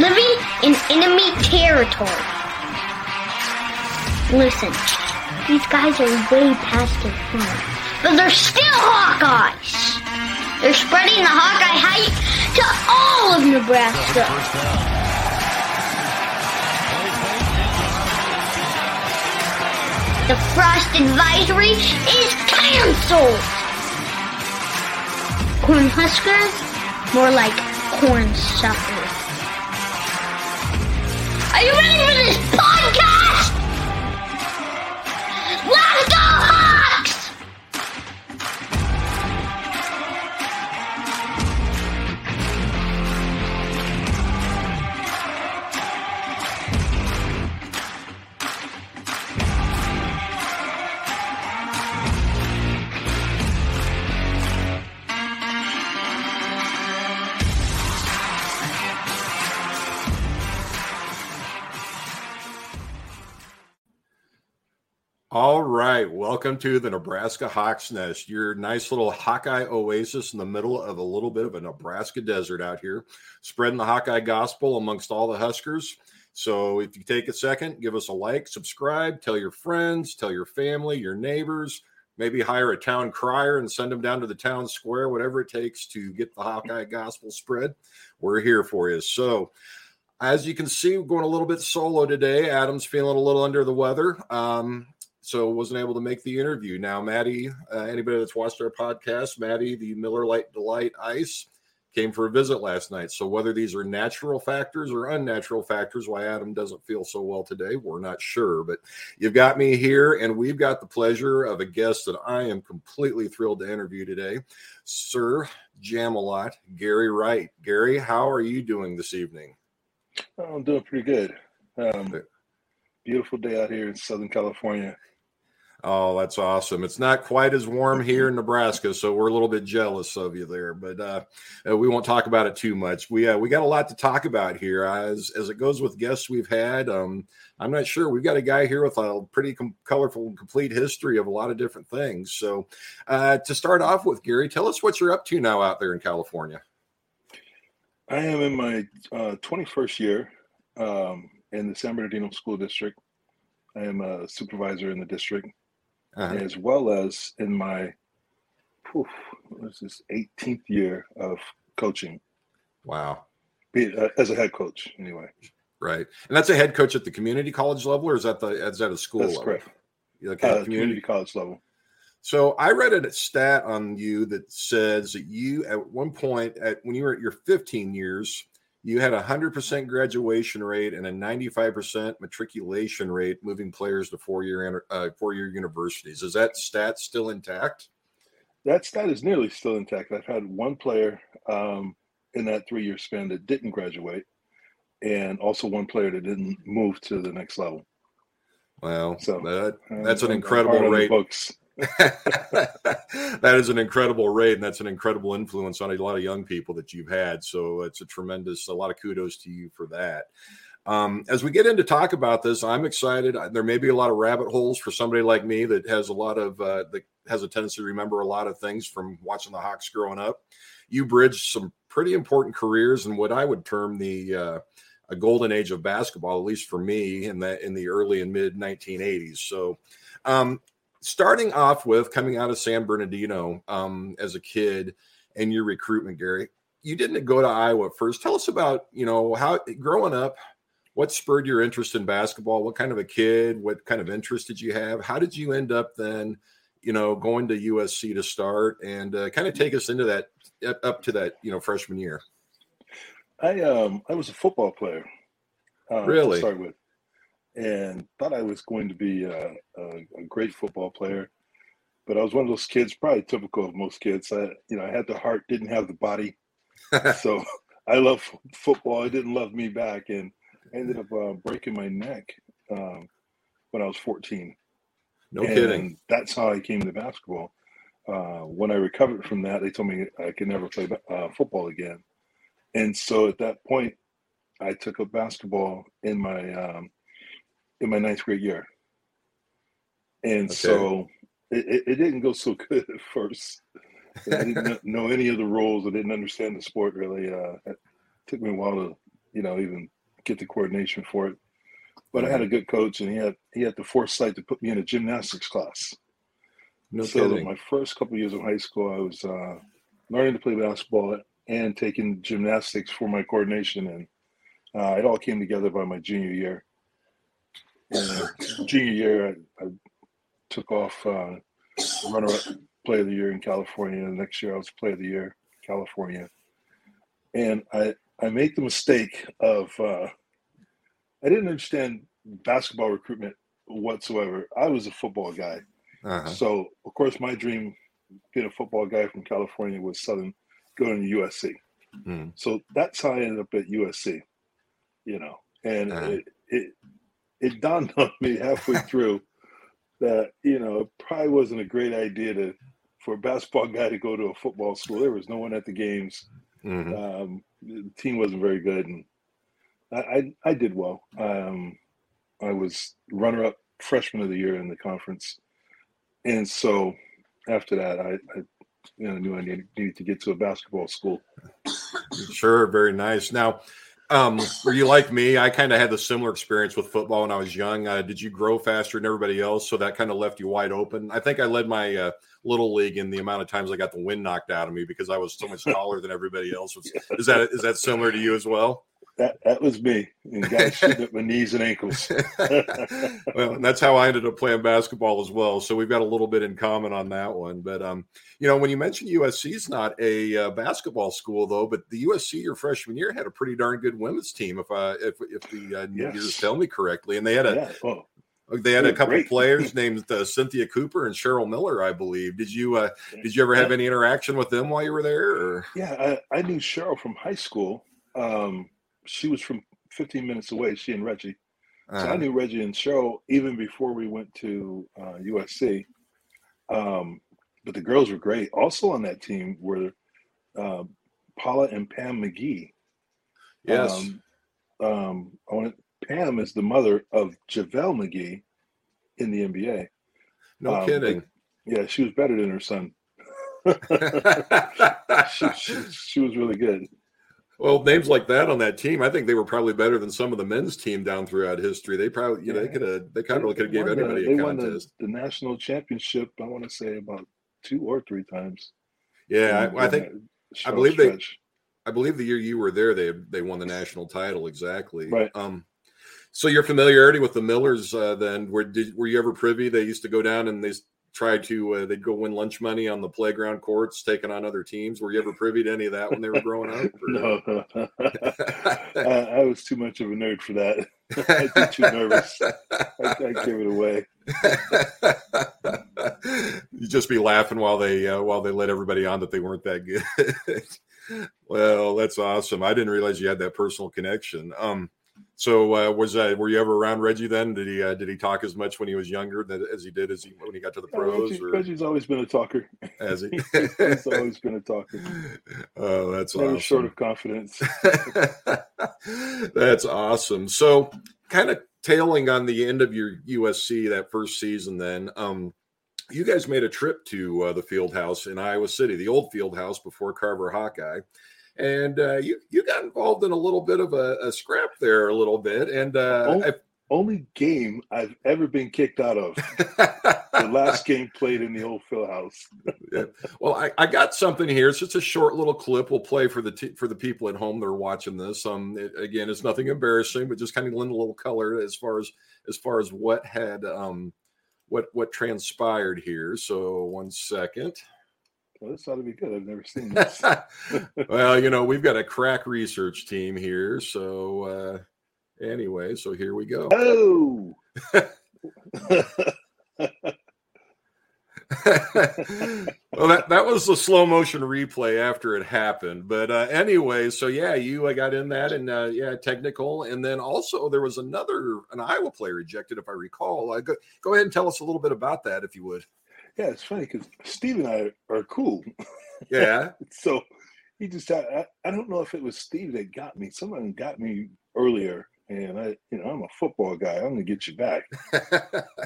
living in enemy territory. Listen, these guys are way past their prime, but they're still Hawkeyes. They're spreading the Hawkeye hype to all of Nebraska. The frost advisory is canceled. Corn Huskers, more like corn suckers. Are you ready for this podcast? Let's go All right, welcome to the Nebraska Hawks Nest, your nice little Hawkeye oasis in the middle of a little bit of a Nebraska desert out here, spreading the Hawkeye gospel amongst all the Huskers. So if you take a second, give us a like, subscribe, tell your friends, tell your family, your neighbors, maybe hire a town crier and send them down to the town square, whatever it takes to get the Hawkeye gospel spread. We're here for you. So as you can see, we're going a little bit solo today. Adam's feeling a little under the weather. Um, so wasn't able to make the interview. Now, Maddie, uh, anybody that's watched our podcast, Maddie, the Miller Lite Delight Ice, came for a visit last night. So whether these are natural factors or unnatural factors, why Adam doesn't feel so well today, we're not sure. But you've got me here, and we've got the pleasure of a guest that I am completely thrilled to interview today, Sir Jamalot Gary Wright. Gary, how are you doing this evening? I'm doing pretty good. Um, beautiful day out here in Southern California. Oh, that's awesome. It's not quite as warm here in Nebraska, so we're a little bit jealous of you there, but uh, uh, we won't talk about it too much. We uh, we got a lot to talk about here as as it goes with guests we've had. Um, I'm not sure. We've got a guy here with a pretty com- colorful and complete history of a lot of different things. So, uh, to start off with, Gary, tell us what you're up to now out there in California. I am in my uh, 21st year um, in the San Bernardino School District. I am a supervisor in the district, Uh-huh. as well as in my poof, what is this 18th year of coaching, Wow. be, uh, as a head coach. Anyway, Right. And that's a head coach at the community college level, or is that the is that a school that's level? correct. Okay, Uh, community college level. So I read a stat on you that says that you at one point at when you were at your 15 years, you had a hundred percent graduation rate and a 95% matriculation rate, moving players to four year uh, four year universities. Is that stat still intact? That stat is nearly still intact. I've had one player um, in that three year span that didn't graduate, and also one player that didn't move to the next level. Well, So, that, Um, that's an incredible hard on the rate. Books. that is an incredible rate, and that's an incredible influence on a lot of young people that you've had. So it's a tremendous, a lot of kudos to you for that. Um, as we get into talk about this, I'm excited. There may be a lot of rabbit holes for somebody like me that has a lot of uh, that has a tendency to remember a lot of things from watching the Hawks growing up. You bridged some pretty important careers in what I would term the uh, a golden age of basketball, at least for me in that in the early and mid 1980s. So. Um, starting off with coming out of San Bernardino um, as a kid and your recruitment, Gary, you didn't go to Iowa first. Tell us about, you know, how growing up, what spurred your interest in basketball? What kind of a kid? What kind of interest did you have? How did you end up then, you know, going to USC to start and uh, kind of take us into that up to that, you know, freshman year? I um I was a football player. Uh, really? To start with, and thought I was going to be a, a, a, great football player, but I was one of those kids, probably typical of most kids. I you know I had the heart, didn't have the body, so I love football. It didn't love me back, and I ended up uh, breaking my neck um, when I was 14. No and kidding. That's how I came to basketball. Uh, when I recovered from that, they told me I could never play uh, football again. And so at that point, I took up basketball in my um, in my ninth grade year. And okay. so it, it, didn't go so good at first. I didn't know any of the rules. I didn't understand the sport really. Uh, it took me a while to, you know, even get the coordination for it. But I had a good coach, and he had he had the foresight to put me in a gymnastics class. No so kidding. my first couple of years of high school, I was uh, learning to play basketball and taking gymnastics for my coordination, and uh, it all came together by my junior year. And junior year, I, I took off uh, runner-up player of the year in California. The next year, I was player of the year, California, and I I made the mistake of uh, I didn't understand basketball recruitment whatsoever. I was a football guy, uh-huh. so of course my dream, being a football guy from California, was Southern going to USC. Mm. So that's how I ended up at USC, you know. And uh-huh. it, it it dawned on me halfway through that you know it probably wasn't a great idea to for a basketball guy to go to a football school. There was no one at the games. Mm-hmm. Um, the team wasn't very good, and I I, I did well. Um, I was runner up freshman of the year in the conference, and so after that, I, I you know, knew I needed, needed to get to a basketball school. Sure, very nice. Now, um, were you like me? I kind of had the similar experience with football when I was young. Uh, did you grow faster than everybody else, so that kind of left you wide open? I think I led my uh, little league in the amount of times I got the wind knocked out of me because I was so much taller than everybody else. Is that is that similar to you as well? That that was me. And guys shooting at my knees and ankles. well, and that's how I ended up playing basketball as well. So we've got a little bit in common on that one. But um, you know, when you mentioned USC is not a uh, basketball school though, but the USC your freshman year had a pretty darn good women's team, if I if if the uh, yes. years tell me correctly, and they had a. Yeah. Oh. They had a couple great. players named uh, Cynthia Cooper and Cheryl Miller, I believe. Did you uh, did you ever have any interaction with them while you were there? Or? Yeah, I, I knew Cheryl from high school. Um, she was from 15 minutes away. She and Reggie. Uh-huh. So I uh-huh. knew Reggie and Cheryl even before we went to uh, USC. Um, but the girls were great. Also on that team were uh, Paula and Pam McGee. Yes. Um, um, I want Pam is the mother of JaVale McGee in the NBA. No um, kidding. Yeah, she was better than her son. she, she, she was really good. Well, names like that on that team, I think they were probably better than some of the men's team down throughout history. They probably, you know, they could have, they kind of could have gave anybody the, a contest. The, the, national championship, I want to say about two or three times. Yeah, I, I, think, I believe stretch. they, I believe the year you were there, they they won the national title exactly. Right. Um, so your familiarity with the Millers, uh, then, were did were you ever privy? They used to go down and they try to uh, they'd go win lunch money on the playground courts, taking on other teams. Were you ever privy to any of that when they were growing up? no, I, I, was too much of a nerd for that. I'd be too nervous. I, would give it away. You'd just be laughing while they uh, while they let everybody on that they weren't that good. well, that's awesome. I didn't realize you had that personal connection. Um, so uh, was uh, were you ever around Reggie then? Did he uh, did he talk as much when he was younger as he did as he when he got to the pros? Reggie, Reggie's always been a talker. Has he? He's always been a talker. Oh, that's never awesome. short of confidence. that's awesome. So, kind of tailing on the end of your USC that first season, then. Um, you guys made a trip to uh, the field house in Iowa City, the old field house before Carver Hawkeye and uh, you you got involved in a little bit of a, a, scrap there a little bit, and uh. I, only game I've ever been kicked out of. the last game played in the old Field House. yeah. Well, I, I got something here. It's just a short little clip. We'll play for the t- for the people at home that are watching this. Um, it, again, it's nothing embarrassing, but just kind of lend a little color as far as as far as what had um what what transpired here. So one second. Well, this ought to be good. I've never seen this. well, you know, we've got a crack research team here, so. uh Anyway, so here we go. Oh. well, that, that was the slow motion replay after it happened. But uh, anyway, so yeah, you I got in that and uh, yeah, technical. And then also there was another an Iowa player ejected, if I recall. Uh, go, go ahead and tell us a little bit about that, if you would. Yeah, it's funny because Steve and I are cool. Yeah. so he just I, I don't know if it was Steve that got me. Someone got me earlier and I, you know, I'm a football guy. I'm gonna get you back.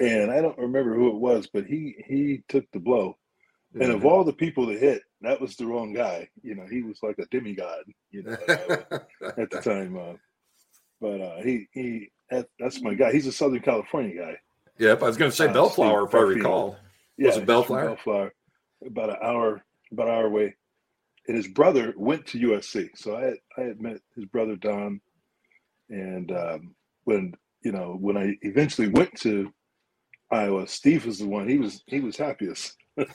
and I don't remember who it was, but he he took the blow. And of all the people to hit, that was the wrong guy. You know, he was like a demigod. You know, at the time. Uh, but uh, he he that, that's my guy. He's a Southern California guy. Yep, I was going to say uh, Bellflower, if I recall. Yeah, was it Bellflower? Bellflower, about an hour, about an hour away. And his brother went to USC, so I had, I had met his brother Don and um, when you know when I eventually went to Iowa, Steve was the one. He was he was happiest.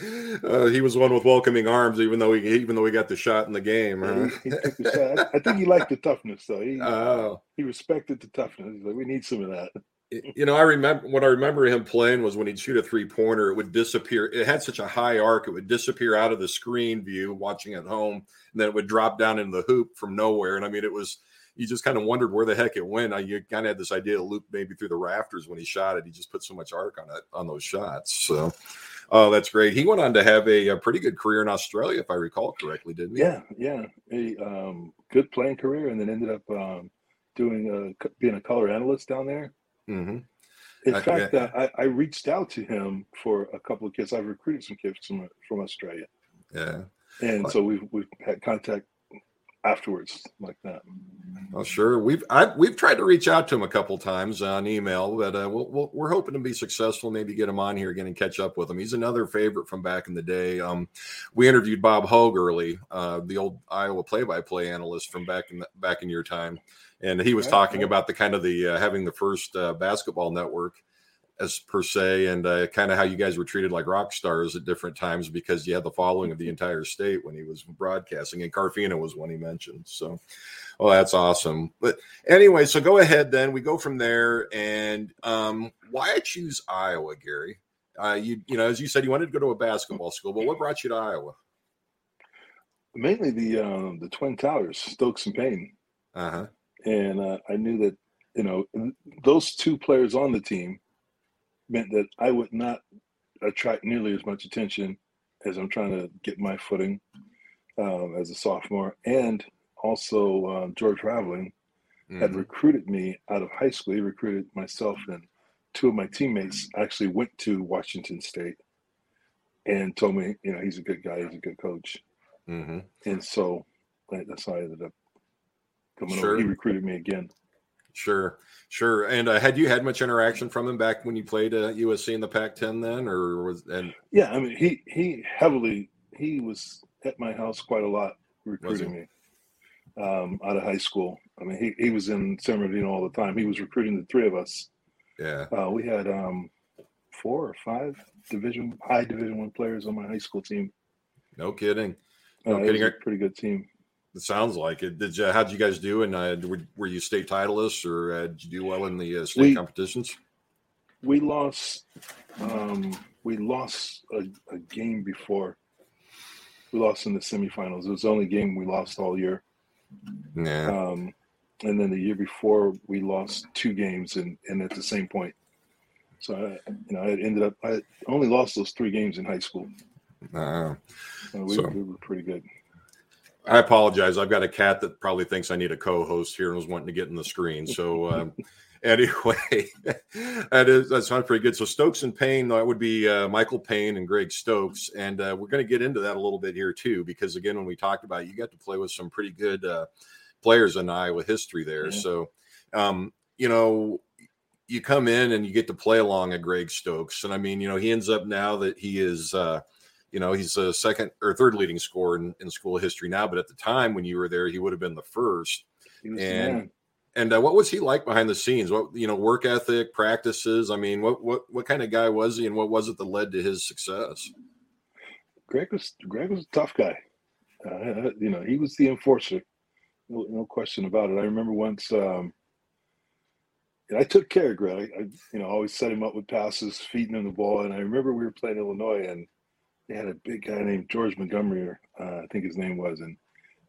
Uh, he was one with welcoming arms, even though he even though he got the shot in the game. Huh? He, he the. I think he liked the toughness, though. He, oh. he respected the toughness. He's like, we need some of that. You know, I remember what I remember him playing was when he'd shoot a three pointer, it would disappear. It had such a high arc, it would disappear out of the screen view watching at home, and then it would drop down in the hoop from nowhere. And I mean, it was you just kind of wondered where the heck it went. You kind of had this idea of Luke maybe through the rafters when he shot it. He just put so much arc on it on those shots. So, oh, that's great. He went on to have a, a pretty good career in Australia, if I recall correctly, didn't he? Yeah, yeah, a um, good playing career, and then ended up um, doing a, being a color analyst down there. Mm-hmm. In fact, yeah. uh, I, I, reached out to him for a couple of kids. I've recruited some kids from from Australia. Yeah, and so we've we've had contact afterwards like that. Well, sure. We've I've, we've tried to reach out to him a couple times on email, but uh, we we are hoping to be successful. Maybe get him on here again and catch up with him. He's another favorite from back in the day. Um, we interviewed Bob Hogue early, uh, the old Iowa play-by-play analyst from back in the, back in your time, and he was talking about the kind of the uh, having the first uh, basketball network as per se, and uh, kind of how you guys were treated like rock stars at different times because you had the following of the entire state when he was broadcasting, and Carfino was one he mentioned. So, oh, that's awesome. But anyway, so go ahead then. We go from there, and um, why choose Iowa, Gary? Uh, you you know, as you said, you wanted to go to a basketball school, but what brought you to Iowa? Mainly the um, the Twin Towers, Stokes and Payne. Uh-huh. And uh, I knew that you know those two players on the team meant that I would not attract nearly as much attention as I'm trying to get my footing um, as a sophomore. And also, uh, George Raveling mm-hmm. had recruited me out of high school. He recruited myself and two of my teammates actually went to Washington State and told me, you know, he's a good guy, he's a good coach. Mm-hmm. And so that's how I ended up coming sure. over. He recruited me again. Sure, sure. And uh, had you had much interaction from him back when you played uh, USC in the Pac-10 then, or was and? Yeah, I mean, he he heavily he was at my house quite a lot recruiting me um, out of high school. I mean, he, he was in San Bernardino all the time. He was recruiting the three of us. Yeah, uh, we had um, four or five division high division one players on my high school team. No kidding. No uh, kidding. pretty good team. It sounds like it. Did you? How did you guys do? And uh, were, were, you state titleists, or uh, did you do well in the uh, state we, competitions? We lost. Um, we lost a, a, game before. We lost in the semifinals. It was the only game we lost all year. Yeah. Um, and then the year before, we lost two games, and, and at the same point. So I, you know, I ended up. I only lost those three games in high school. Uh, we, so. we were pretty good. I apologize. I've got a cat that probably thinks I need a co-host here and was wanting to get in the screen. So um, anyway, that is that sounds pretty good. So Stokes and Payne, that would be uh, Michael Payne and Greg Stokes, and uh, we're going to get into that a little bit here too, because again, when we talked about it, you got to play with some pretty good uh, players in Iowa history there. Yeah. So um, you know, you come in and you get to play along a Greg Stokes, and I mean, you know, he ends up now that he is, uh, you know, he's a second or third leading scorer in, in school history now. But at the time when you were there, he would have been the first. And and uh, what was he like behind the scenes? What you know, work ethic, practices. I mean, what what what kind of guy was he, and what was it that led to his success? Greg was Greg was a tough guy. Uh, you know, he was the enforcer, no, no question about it. I remember once um, I took care of Greg. I, you know, always set him up with passes, feeding him the ball. And I remember we were playing Illinois, and they had a big guy named George Montgomery, uh, I think his name was, and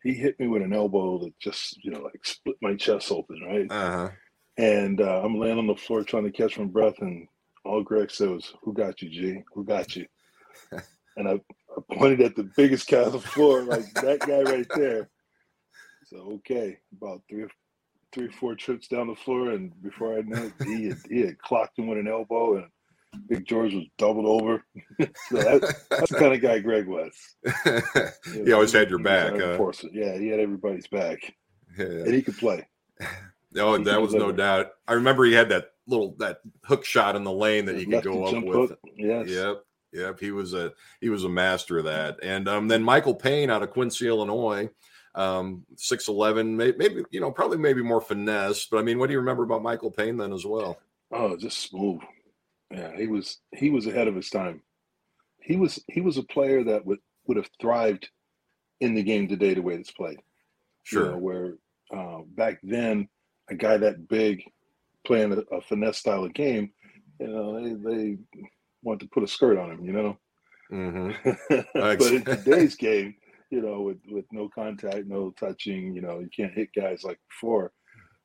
he hit me with an elbow that just, you know, like split my chest open, right? Uh-huh. And uh, I'm laying on the floor trying to catch my breath, and all Greg said was, "Who got you, G? Who got you?" and I, I pointed at the biggest guy on the floor, like that guy right there. So okay, about three three four trips down the floor, and before I knew it, he had, he had clocked him with an elbow, and Big George was doubled over. so that, that's the kind of guy Greg was. he always had your back. Huh? Yeah, he had everybody's back, yeah. and he could play. Oh, he that was no doubt. I remember he had that little that hook shot in the lane that he could go up with. Hook. Yes. Yep. Yep. He was a he was a master of that. And um, then Michael Payne out of Quincy, Illinois um, 6'11, maybe, maybe, you know, probably maybe more finesse. But I mean, what do you remember about Michael Payne then as well? Oh, just smooth. Yeah, he was he was ahead of his time. He was he was a player that would would have thrived in the game today the way it's played. Sure. You know, where uh, back then a guy that big playing a, a finesse style of game, you know, they, they want to put a skirt on him, you know. Mm-hmm. but in today's game, you know, with with no contact, no touching. You know, you can't hit guys like before.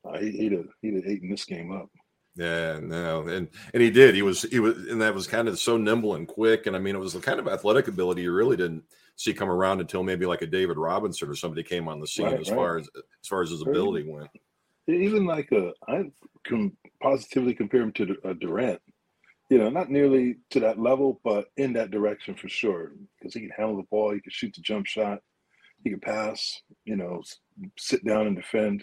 Uh, he, he'd have he'd have eaten this game up. Yeah, no, and and he did. He was he was, and that was kind of so nimble and quick. And I mean, it was the kind of athletic ability you really didn't see come around until maybe like a David Robinson or somebody came on the scene right, as right. far as as far as his ability went. Even like a, I can positively compare him to a uh, Durant you know, not nearly to that level, but in that direction for sure. Because he can handle the ball, he can shoot the jump shot, he can pass, you know, sit down and defend.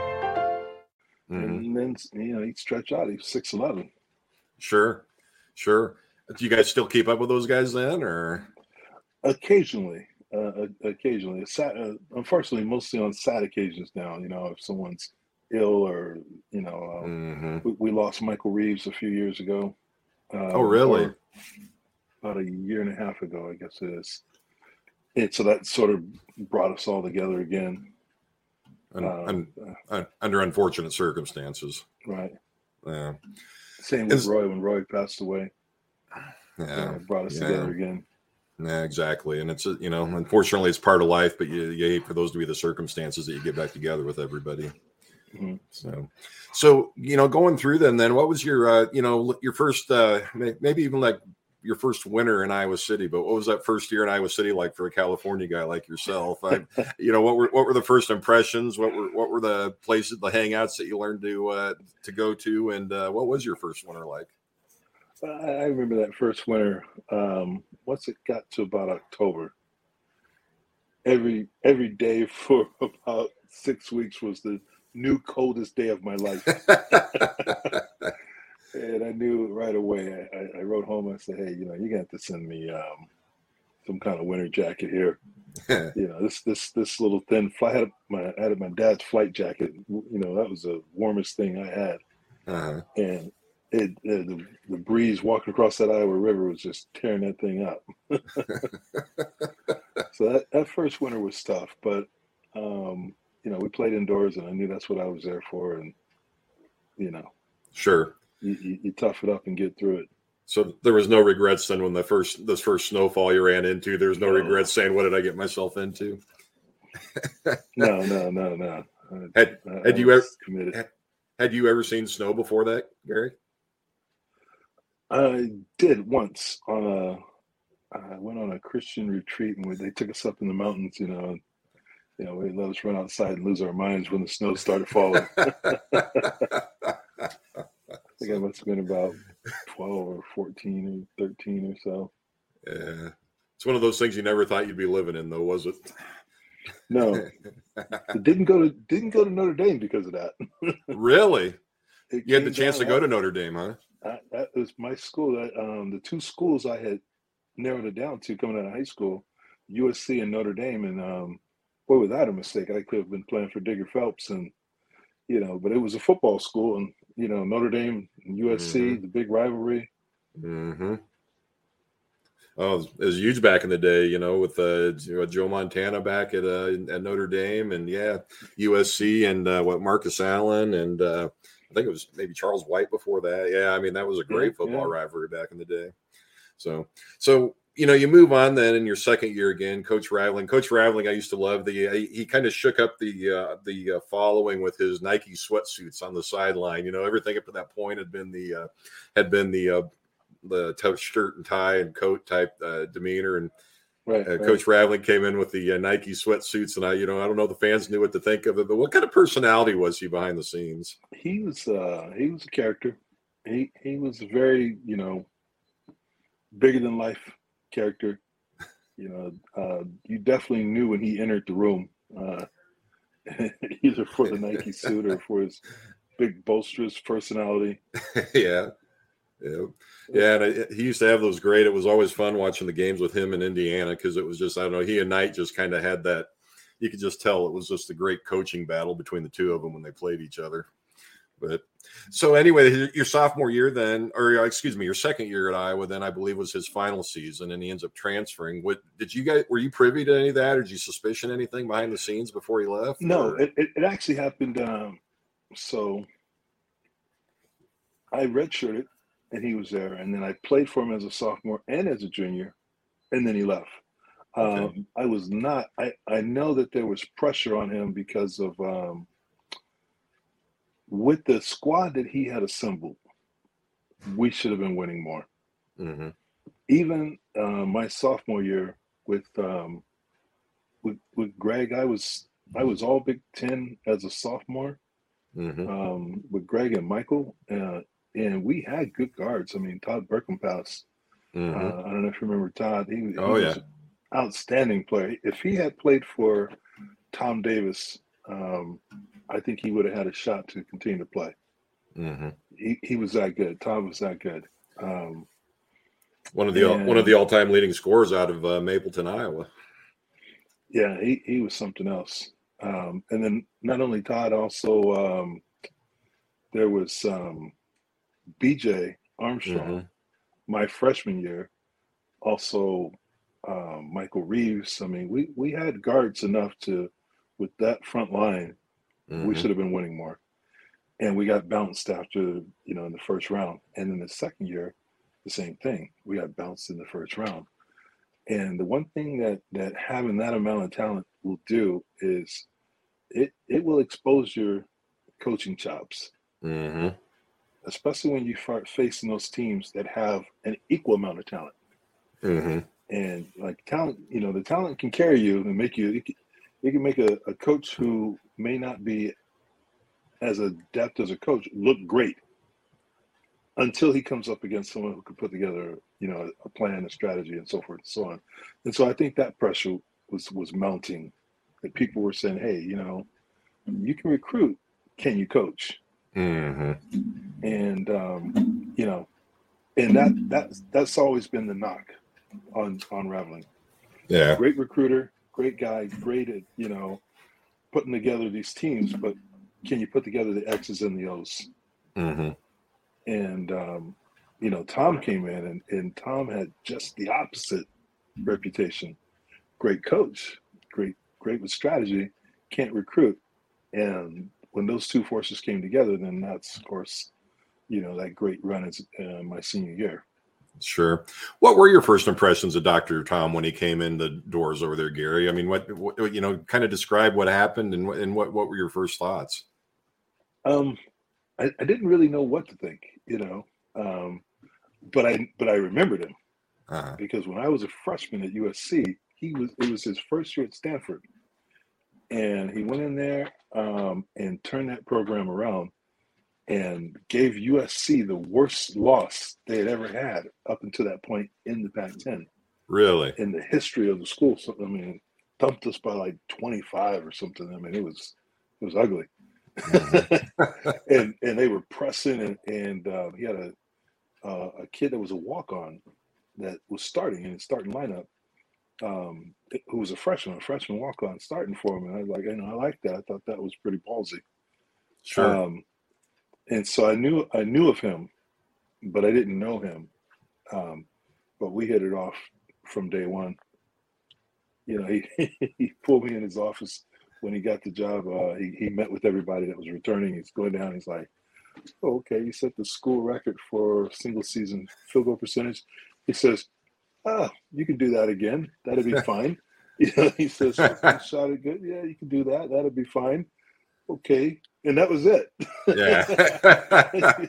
Mm-hmm. And then you know he'd stretch out. He's six eleven. Sure, sure. Do you guys still keep up with those guys then, or occasionally? Uh, occasionally, sad, uh, unfortunately, mostly on sad occasions now. You know, if someone's ill or you know, um, mm-hmm. we, we, lost Michael Reeves a few years ago. Uh, oh, really? About a year and a half ago, I guess it is. It, so that sort of brought us all together again um, uh, under unfortunate circumstances. Right. Yeah. Same with it's, Roy when Roy passed away. Yeah. brought us yeah. together again. Yeah, exactly. And it's you know, unfortunately, it's part of life, but you, you hate for those to be the circumstances that you get back together with everybody. Mm-hmm. So, so you know, going through them, then what was your uh, you know your first uh, maybe even like your first winter in Iowa City, but what was that first year in Iowa City like for a California guy like yourself? I, you know, what were what were the first impressions? What were what were the places, the hangouts that you learned to uh, to go to, and uh, what was your first winter like? I remember that first winter. Um, once it got to about October, every every day for about six weeks was the new coldest day of my life. and I knew right away. I, I, wrote home. I said, "Hey, you know, you got to send me um, some kind of winter jacket here. you know, this this this little thin flight. I had my I had my dad's flight jacket. You know, that was the warmest thing I had. Uh-huh. and it, it the, the breeze walking across that Iowa River was just tearing that thing up. so that, that first winter was tough, but um, you know we played indoors, and I knew that's what I was there for, and you know, Sure. You, you, you tough it up and get through it. So there was no regrets then when the first this first snowfall you ran into. There was no No. regrets saying, "What did I get myself into?" No, no, no, no. I- Had I- had I you ever committed? had, had you ever seen snow before that, Gary? I did once on a. I went on a Christian retreat and we, they took us up in the mountains. You know, and, you know, they let us run outside and lose our minds when the snow started falling. I think I must have been about twelve or fourteen or thirteen or so. Yeah, it's one of those things you never thought you'd be living in, though, was it? No, didn't go to didn't go to Notre Dame because of that. really? It You had the chance to go to Notre Dame, huh? That, that was my school. That um, the two schools I had narrowed it down to coming out of high school, USC and Notre Dame. And um, boy, was that a mistake! I could have been playing for Digger Phelps, and you know, but it was a football school, and you know, Notre Dame and USC, the big rivalry. Mm-hmm. Oh, it was, huge back in the day, you know, with uh, Joe Montana back at uh, at Notre Dame, and yeah, USC, and uh, what Marcus Allen, and uh, I think it was maybe Charles White before that. Yeah, I mean that was a great football yeah. rivalry back in the day. So, so you know, you move on then in your second year again, Coach Raveling. Coach Raveling, I used to love the he, he kind of shook up the uh, the uh, following with his Nike sweatsuits on the sideline. You know, everything up to that point had been the uh, had been the uh, the tough shirt and tie and coat type uh, demeanor and. Right, Uh, right. Coach Raveling came in with the uh, Nike sweatsuits, and I, you know, I don't know if the fans knew what to think of it, but what kind of personality was he behind the scenes? He was uh, he was a character. He he was very you know bigger than life character. You know, uh, you definitely knew when he entered the room, uh, either for the Nike suit or for his big boisterous personality. yeah. Yeah, yeah, and I, he used to have those great. It was always fun watching the games with him in Indiana because it was just I don't know. He and Knight just kind of had that. You could just tell it was just a great coaching battle between the two of them when they played each other. But so anyway, your sophomore year then, or uh, excuse me, your second year at Iowa, then I believe was his final season, and he ends up transferring. What did you guys were you privy to any of that, or did you suspicion anything behind the scenes before he left? No, it, it, it actually happened. Um, so I redshirted and he was there. And then I played for him as a sophomore and as a junior. And then he left. Okay. Um, I was not, I, I know that there was pressure on him because of um, with the squad that he had assembled, we should have been winning more. Mhm. Even uh, my sophomore year with um, with with Greg, I was I was all Big Ten as a sophomore Mhm. um, with Greg and Michael, uh, and we had good guards. I mean, Todd Berkenpas. Mhm. Uh, I don't know if you remember Todd. He, he Oh, was yeah. an outstanding player. If he had played for Tom Davis, um, I think he would have had a shot to continue to play. Mhm. He he was that good. Tom was that good. Um, One of the And- one of the all time leading scorers out of uh, Mapleton, Iowa. Yeah, he, he was something else. Um, and then not only Todd, also um, there was um, BJ Armstrong, my freshman year. Also, um, Michael Reeves. I mean, we we had guards enough to, with that front line, we Mhm. should have been winning more. And we got bounced after you know in the first round, and then the second year, the same thing. We got bounced in the first round. And the one thing that that having that amount of talent will do is it it will expose your coaching chops, Mhm. especially when you start facing those teams that have an equal amount of talent. Mhm. And like talent, you know, the talent can carry you and make you. It can, make a, a coach who may not be as adept as a coach look great until he comes up against someone who can put together, you know, a plan, a strategy, and so forth and so on. And so I think that pressure was was mounting. That people were saying, "Hey, you know, you can recruit, can you coach?" Mhm. And um, you know, and that that's that's always been the knock on on Raveling. Yeah. Great recruiter, great guy, great at you know putting together these teams, but can you put together the X's and the O's? Mm-hmm. And um, you know, Tom came in, and, and Tom had just the opposite reputation. Great coach, great great with strategy, can't recruit. And when those two forces came together, then that's of course, you know, that great run is uh, my senior year. Sure. What were your first impressions of Dr. Tom when he came in the doors over there, Gary? I mean, what, what you know, kind of describe what happened and, and what, what were your first thoughts? Um, I, I didn't really know what to think, you know, um, but I, but I remembered him uh-huh. because when I was a freshman at USC, he was, it was his first year at Stanford and he went in there um, and turned that program around and gave USC the worst loss they had ever had up until that point in the Pac-10. Really, in the history of the school. So, I mean, thumped us by like 25 or something. I mean, it was it was ugly. Mm-hmm. and and they were pressing, and and uh, he had a uh, a kid that was a walk on that was starting in his starting lineup, um, who was a freshman, a freshman walk on starting for him. And I was like, you know, I like that. I thought that was pretty ballsy. Sure. Um, and so I knew I knew of him, but I didn't know him. Um, but we hit it off from day one. You know, he he pulled me in his office when he got the job. Uh, he he met with everybody that was returning. He's going down. He's like, oh, "Okay, you set the school record for single season field goal percentage." He says, "Ah, you can do that again. That'd be fine." You know, he says, "Shot it good. Yeah, you can do that. That'd be fine." Okay, and that was it. Yeah.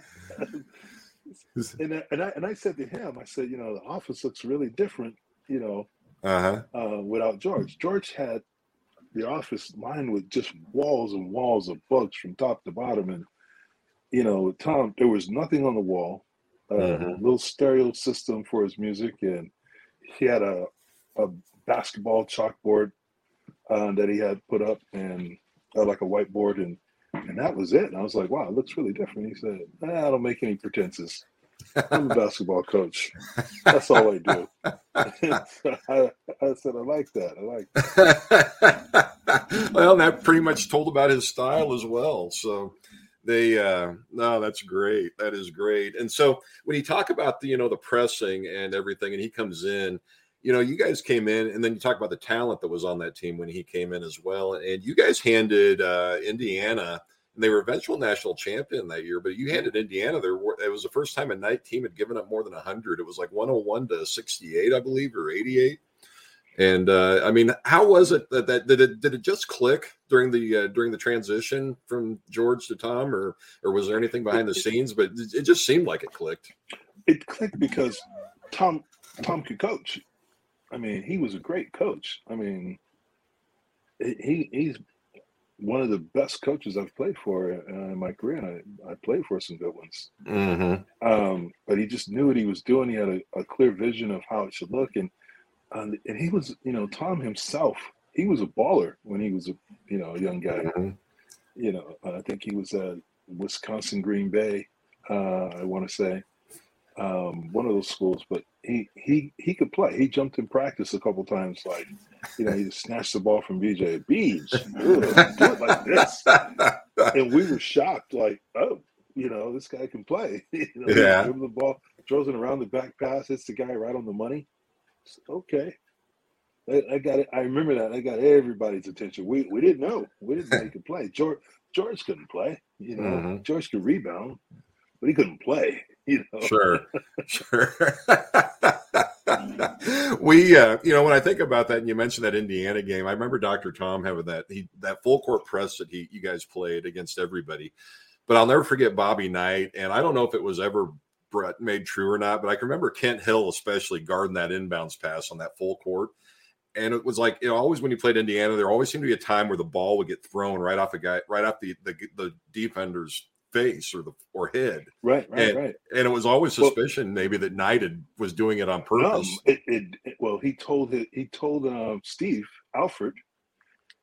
and, I, and I and I said to him, I said, you know, the office looks really different, you know, uh-huh. uh, without George. George had the office lined with just walls and walls of books from top to bottom, and you know, Tom, there was nothing on the wall. Uh, mm-hmm. A little stereo system for his music, and he had a a basketball chalkboard uh, that he had put up, and uh, like a whiteboard, and and that was it. And I was like, wow, it looks really different. He said, I don't make any pretenses. I'm a basketball coach. That's all I do. so I, I, said, I like that. I like that. well, that pretty much told about his style as well. So they uh no that's great that is great and so when you talk about the you know the pressing and everything and he comes in you know, you guys came in, and then you talk about the talent that was on that team when he came in as well. And you guys handed uh, Indiana, and they were eventual national champion that year. But you handed Indiana there. It was the first time a Knight team had given up more than hundred. It was like one hundred one to sixty eight, I believe, or eighty eight. And uh, I mean, how was it that, that did it did it just click during the uh, during the transition from George to Tom, or or was there anything behind the scenes? But it just seemed like it clicked. It clicked because Tom Tom could coach. I mean, he was a great coach. I mean, he he's one of the best coaches I've played for uh, in my career. And I, I played for some good ones. Mm-hmm. Um, but he just knew what he was doing. He had a, a clear vision of how it should look, and uh, and he was, you know, Tom himself. He was a baller when he was a you know a young guy. Mm-hmm. You know, I think he was at Wisconsin Green Bay. Uh, I want to say um, one of those schools, but he he he could play. He jumped in practice a couple times, like you know, he snatched the ball from BJ. Beach, do it like this, and we were shocked, like, oh, you know, this guy can play. you know, yeah, the ball throws it around the back pass, hits the guy right on the money. Okay, I, I, got it. I remember that. I got everybody's attention. We we didn't know. We didn't know he could play. George George couldn't play. You know, mm-hmm. George could rebound, but he couldn't play. You know? Sure, sure. we, uh, you know, when I think about that, and you mentioned that Indiana game, I remember Dr. Tom having that he that full court press that he you guys played against everybody. But I'll never forget Bobby Knight, and I don't know if it was ever Brett made true or not, but I can remember Kent Hill especially guarding that inbounds pass on that full court. And it was like, you know, always when you played Indiana, there always seemed to be a time where the ball would get thrown right off a guy, right off the the, the defender's face or the or head. Right, right, and, right. And it was always suspicion well, maybe that Knight was doing it on purpose. Um, it, it, it, well, he told it, he told um, Steve Alford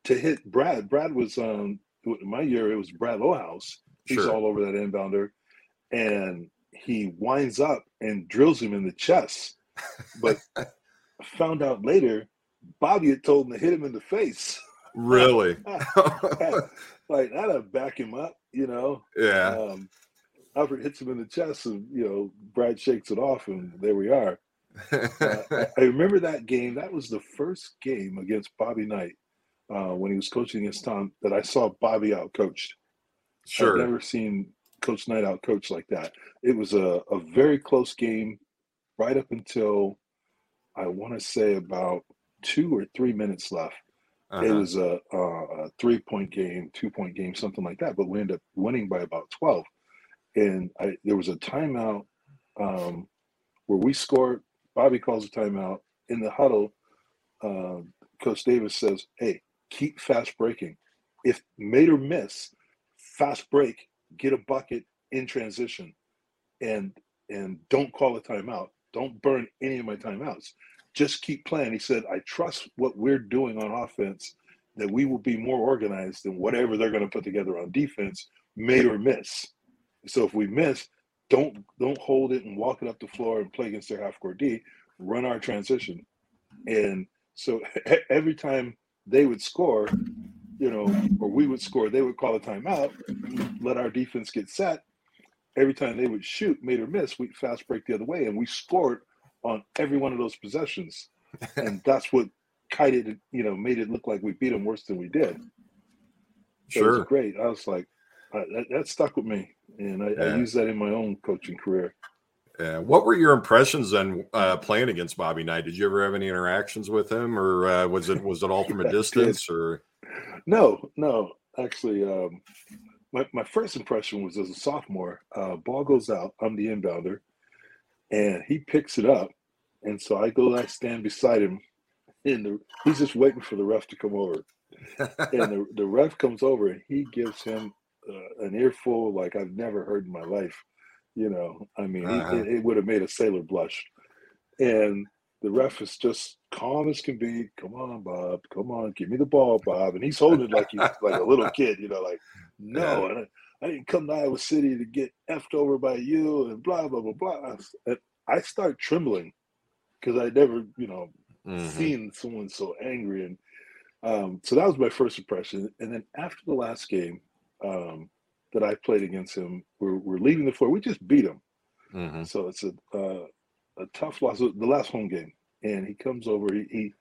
to hit Brad. Brad was um my year. It was Brad Lohaus. He's sure. all over that inbounder, and he winds up and drills him in the chest. But found out later, Bobby had told him to hit him in the face. Really? like that'll back him up, you know. Yeah. Um, Alford hits him in the chest, and you know Brad shakes it off, and there we are. uh, I, I remember that game. That was the first game against Bobby Knight uh, when he was coaching against Tom that I saw Bobby out coached. Sure. I've never seen Coach Knight out coached like that. It was a, a very close game right up until I want to say about two or three minutes left. Uh-huh. It was a, a, a three point game, two point game, something like that. But we ended up winning by about 12. And I, there was a timeout um, where we scored. Bobby calls a timeout. In the huddle, uh, Coach Davis says, Hey, keep fast breaking. If made or miss, fast break, get a bucket in transition, and and don't call a timeout. Don't burn any of my timeouts. Just keep playing. He said, I trust what we're doing on offense, that we will be more organized than whatever they're going to put together on defense, made or miss. So if we miss, don't don't hold it and walk it up the floor and play against their half court D. Run our transition. And so every time they would score, you know, or we would score, they would call a timeout, let our defense get set. Every time they would shoot, made or miss, we'd fast break the other way, and we scored on every one of those possessions. and that's what kited, you know, made it look like we beat them worse than we did. So sure. Great. I was like, uh, that, that, stuck with me, and I, yeah. I use that in my own coaching career. Yeah. What were your impressions then uh, playing against Bobby Knight? Did you ever have any interactions with him, or uh, was it was it all from a distance? Or no, no. Actually, um, my my first impression was as a sophomore. Uh, ball goes out. I'm the inbounder, and he picks it up, and so I go. And I stand beside him, and the, he's just waiting for the ref to come over. and the, the ref comes over, and he gives him uh, an earful like I've never heard in my life you know, I mean, uh-huh. it, it would have made a sailor blush. And the ref is just calm as can be. Come on, Bob. Come on, give me the ball, Bob. And he's holding it like he's like a little kid, you know, like, no, yeah. I, didn't come to Iowa City to get effed over by you and blah, blah, blah, blah. And I start trembling because I never, you know, mm-hmm. seen someone so angry. And um, so that was my first impression. And then after the last game, um, that I played against him. We're, we're leaving the floor. We just beat him. Mm-hmm. So it's a uh, a tough loss. The last home game, and he comes over. He, he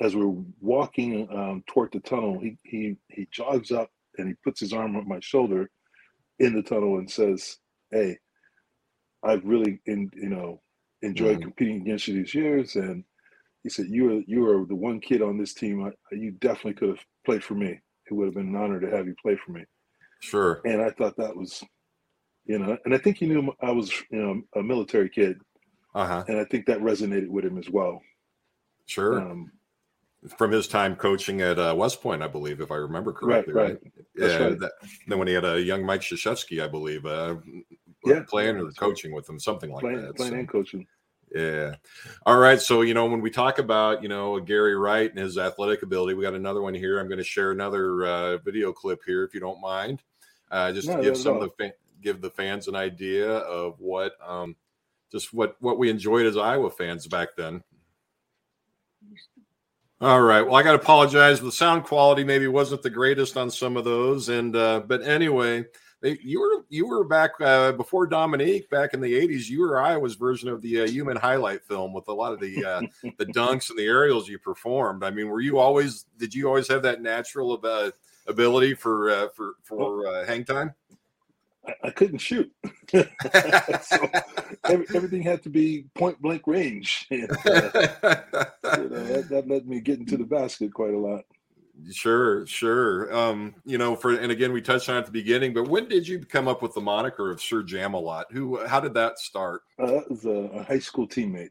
as we're walking um, toward the tunnel, he he he jogs up and he puts his arm on my shoulder in the tunnel and says, "Hey, I've really in you know enjoyed mm-hmm. competing against you these years." And he said, "You are you are the one kid on this team. I, you definitely could have played for me. It would have been an honor to have you play for me." Sure. And I thought that was, you know, and I think he knew I was, you know, a military kid. Uh-huh. And I think that resonated with him as well. Sure. Um, From his time coaching at uh, West Point, I believe, if I remember correctly. Right. right. Yeah. Right. That, then when he had a young Mike Krzyzewski, I believe, uh, yeah, playing or coaching with him, something like playing, that. Playing so. and coaching. Yeah. All right. So, you know, when we talk about, you know, Gary Wright and his athletic ability, we got another one here. I'm going to share another uh, video clip here, if you don't mind uh, just no, to give some of the fa- give the fans an idea of what um, just what what we enjoyed as Iowa fans back then. All right. Well, I got to apologize. The sound quality maybe wasn't the greatest on some of those, and uh, but anyway, they, you were you were back uh, before Dominique back in the '80s. You were Iowa's version of the uh, human highlight film with a lot of the uh, the dunks and the aerials you performed. I mean, were you always? Did you always have that natural uh, ability for uh, for for uh, hang time? I, I couldn't shoot, so every, everything had to be point blank range. And, uh, you know, that, that let me get into the basket quite a lot. Sure, sure. Um, you know, for and again, we touched on at the beginning, but when did you come up with the moniker of Sir Jam-a-Lot? Who? How did that start? Uh, that was a, a high school teammate.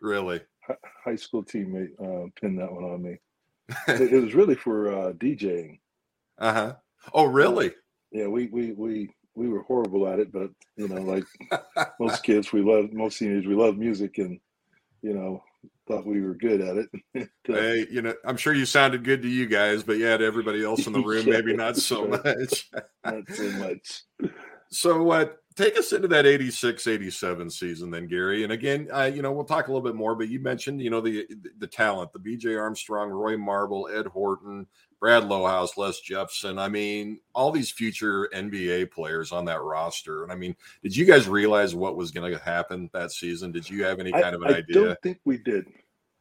Really? High school teammate uh, pinned that one on me. it, it was really for uh, DJing. Uh huh. Oh, really? Yeah, we we we we were horrible at it, but you know, like most kids, we love most seniors, we love music, and you know, thought we were good at it. hey, you know, I'm sure you sounded good to you guys, but yeah, to everybody else in the room, yeah, maybe not so much. not so much. So, what? Uh, take us into that 86 87 season then gary. And again uh, you know we'll talk a little bit more but you mentioned you know the the talent the bj armstrong roy marble ed horton brad lohaus les jepson i mean all these future nba players on that roster. And i mean did you guys realize what was going to happen that season? Did you have any kind I, of an I idea? i don't think we did.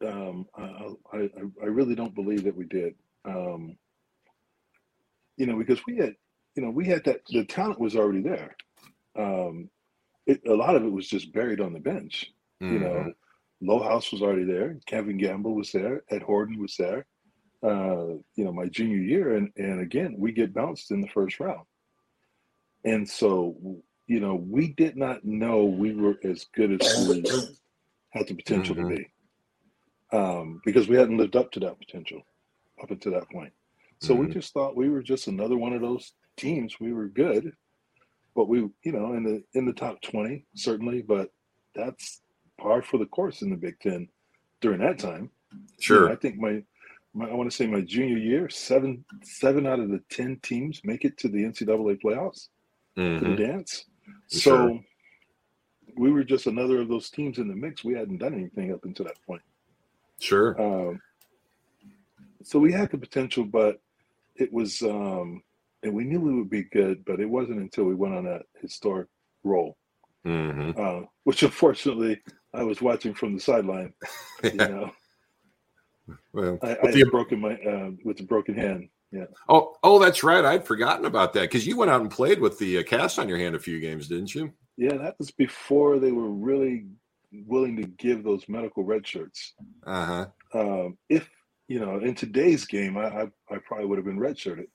Um, I, I, I really don't believe that we did. Um, you know because we had you know we had that the talent was already there um, it, a lot of it was just buried on the bench. Mm-hmm. You know, Lohaus was already there. Kevin Gamble was there. Ed Horton was there. Uh, you know, my junior year, and and again, we get bounced in the first round. And so, you know, we did not know we were as good as we had the potential mm-hmm. to be, um, because we hadn't lived up to that potential up until that point. So mm-hmm. we just thought we were just another one of those teams. We were good, but we, you know, in the in the top twenty certainly, but that's par for the course in the Big Ten during that time. Sure, you know, I think my, my I want to say my junior year, seven seven out of the ten teams make it to the NCAA playoffs mm-hmm. to the dance. So sure. we were just another of those teams in the mix. We hadn't done anything up until that point. Sure. Um, so we had the potential, but it was um, and we knew we would be good, but it wasn't until we went on that historic roll, mm-hmm. uh, which unfortunately I was watching from the sideline. yeah. You know, well, I, I the, broken my uh, with the broken hand. Yeah. Oh, oh, that's right. I'd forgotten about that because you went out and played with the uh, cast on your hand a few games, didn't you? Yeah, that was before they were really willing to give those medical red shirts. Uh huh. Um, if you know, in today's game, I, I, I probably would have been redshirted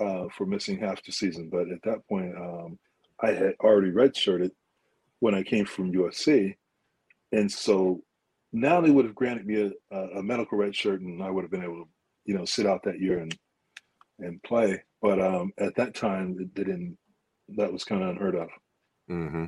uh, for missing half the season. But at that point, um, I had already redshirted when I came from USC, and so now they would have granted me a, a medical redshirt, and I would have been able to, you know, sit out that year and and play. But um, at that time, it didn't. That was kind of unheard of. Mm-hmm.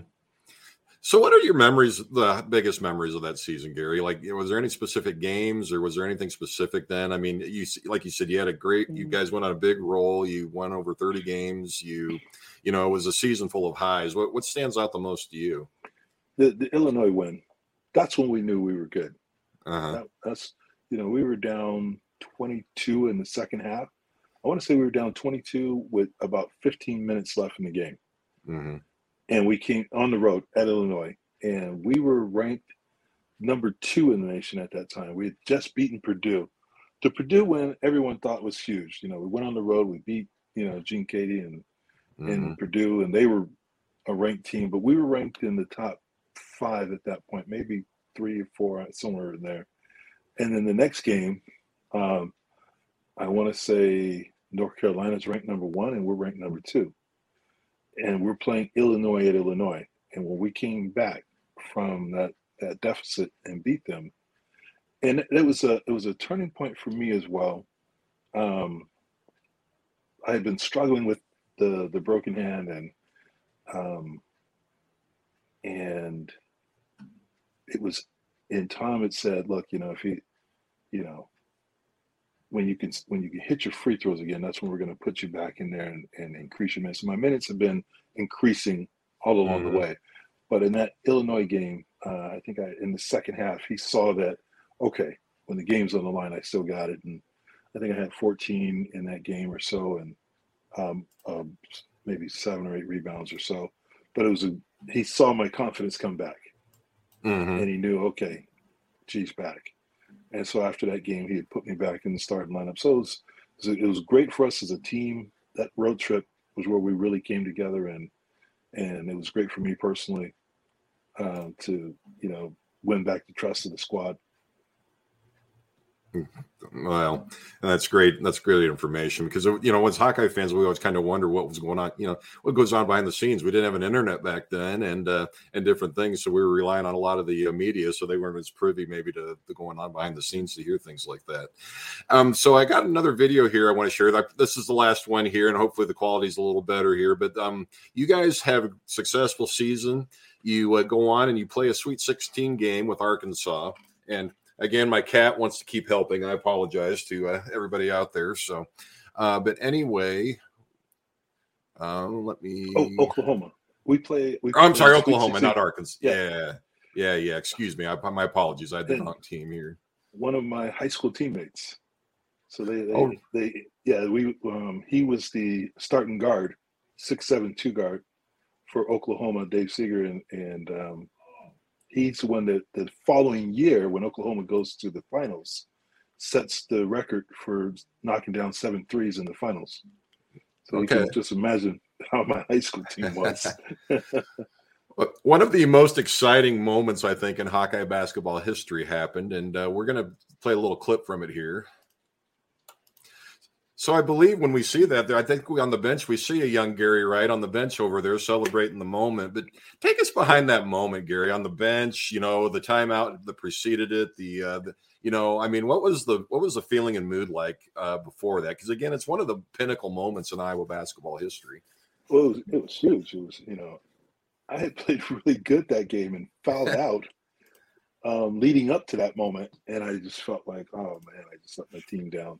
So, what are your memories, the biggest memories of that season, Gary? Like, was there any specific games, or was there anything specific then? I mean, you like you said, you had a great. You mm-hmm. guys went on a big roll. You won over thirty games. You, you know, it was a season full of highs. What what stands out the most to you? The the Illinois win. That's when we knew we were good. Uh-huh. That, that's you know we were down twenty two in the second half. I want to say we were down twenty two with about fifteen minutes left in the game. Mm-hmm and we came on the road at Illinois, and we were ranked number two in the nation at that time. We had just beaten Purdue. The Purdue win, everyone thought was huge. You know, we went on the road, we beat you know Gene Keady and mm-hmm. and Purdue, and they were a ranked team, but we were ranked in the top five at that point, maybe three or four, somewhere in there. And then the next game, um, I want to say North Carolina's ranked number one, and we're ranked number two and we're playing Illinois at Illinois. And when we came back from that that deficit and beat them, and it was a it was a turning point for me as well. Um, I had been struggling with the the broken hand and um, and it was in Tom had said, look, you know, if he, you know when you can when you can hit your free throws again, that's when we're going to put you back in there and, and increase your minutes. My minutes have been increasing all along mm-hmm. the way, but in that Illinois game, uh, I think I in the second half he saw that okay, when the game's on the line, I still got it, and I think I had 14 in that game or so, and um, um, maybe seven or eight rebounds or so. But it was a he saw my confidence come back, mm-hmm. and he knew okay, Chiefs back. And so after that game, he had put me back in the starting lineup. So it was, it was great for us as a team. That road trip was where we really came together, and and it was great for me personally uh, to you know win back the trust of the squad. Well, that's great. That's great information because you know, as Hawkeye fans, we always kind of wonder what was going on. You know, what goes on behind the scenes. We didn't have an internet back then, and uh, and different things, so we were relying on a lot of the uh, media, so they weren't as privy maybe to, the going on behind the scenes to hear things like that. Um, so I got another video here I want to share. This is the last one here, and hopefully the quality's a little better here. But um, you guys have a successful season. You uh, go on and you play a Sweet 16 game with Arkansas, and again, my cat wants to keep helping. I apologize to uh, everybody out there. So, uh, but anyway, um, let me. Oh, Oklahoma. We play. We oh, I'm sorry, Oklahoma, not Arkansas. Yeah. yeah. yeah, yeah, Excuse me. I, my apologies. I had the wrong team here. One of my high school teammates. So they, they, oh. they yeah, we, um, he was the starting guard, six seven two guard for Oklahoma, Dave Sieger, and and um, he's the one that the following year, when Oklahoma goes to the finals, sets the record for knocking down seven threes in the finals. So okay. you can just imagine how my high school team was. One of the most exciting moments, I think, in Hawkeye basketball history happened, and uh, we're going to play a little clip from it here. So I believe when we see that there, I think we on the bench we see a young Gary Wright on the bench over there celebrating the moment. But take us behind that moment, Gary, on the bench. You know, the timeout that preceded it. The, uh, the you know, I mean, what was the what was the feeling and mood like uh, before that? Because again, it's one of the pinnacle moments in Iowa basketball history. Well, it was, it was huge. It was you know, I had played really good that game and fouled out. Um, leading up to that moment, and I just felt like, oh man, I just let my team down,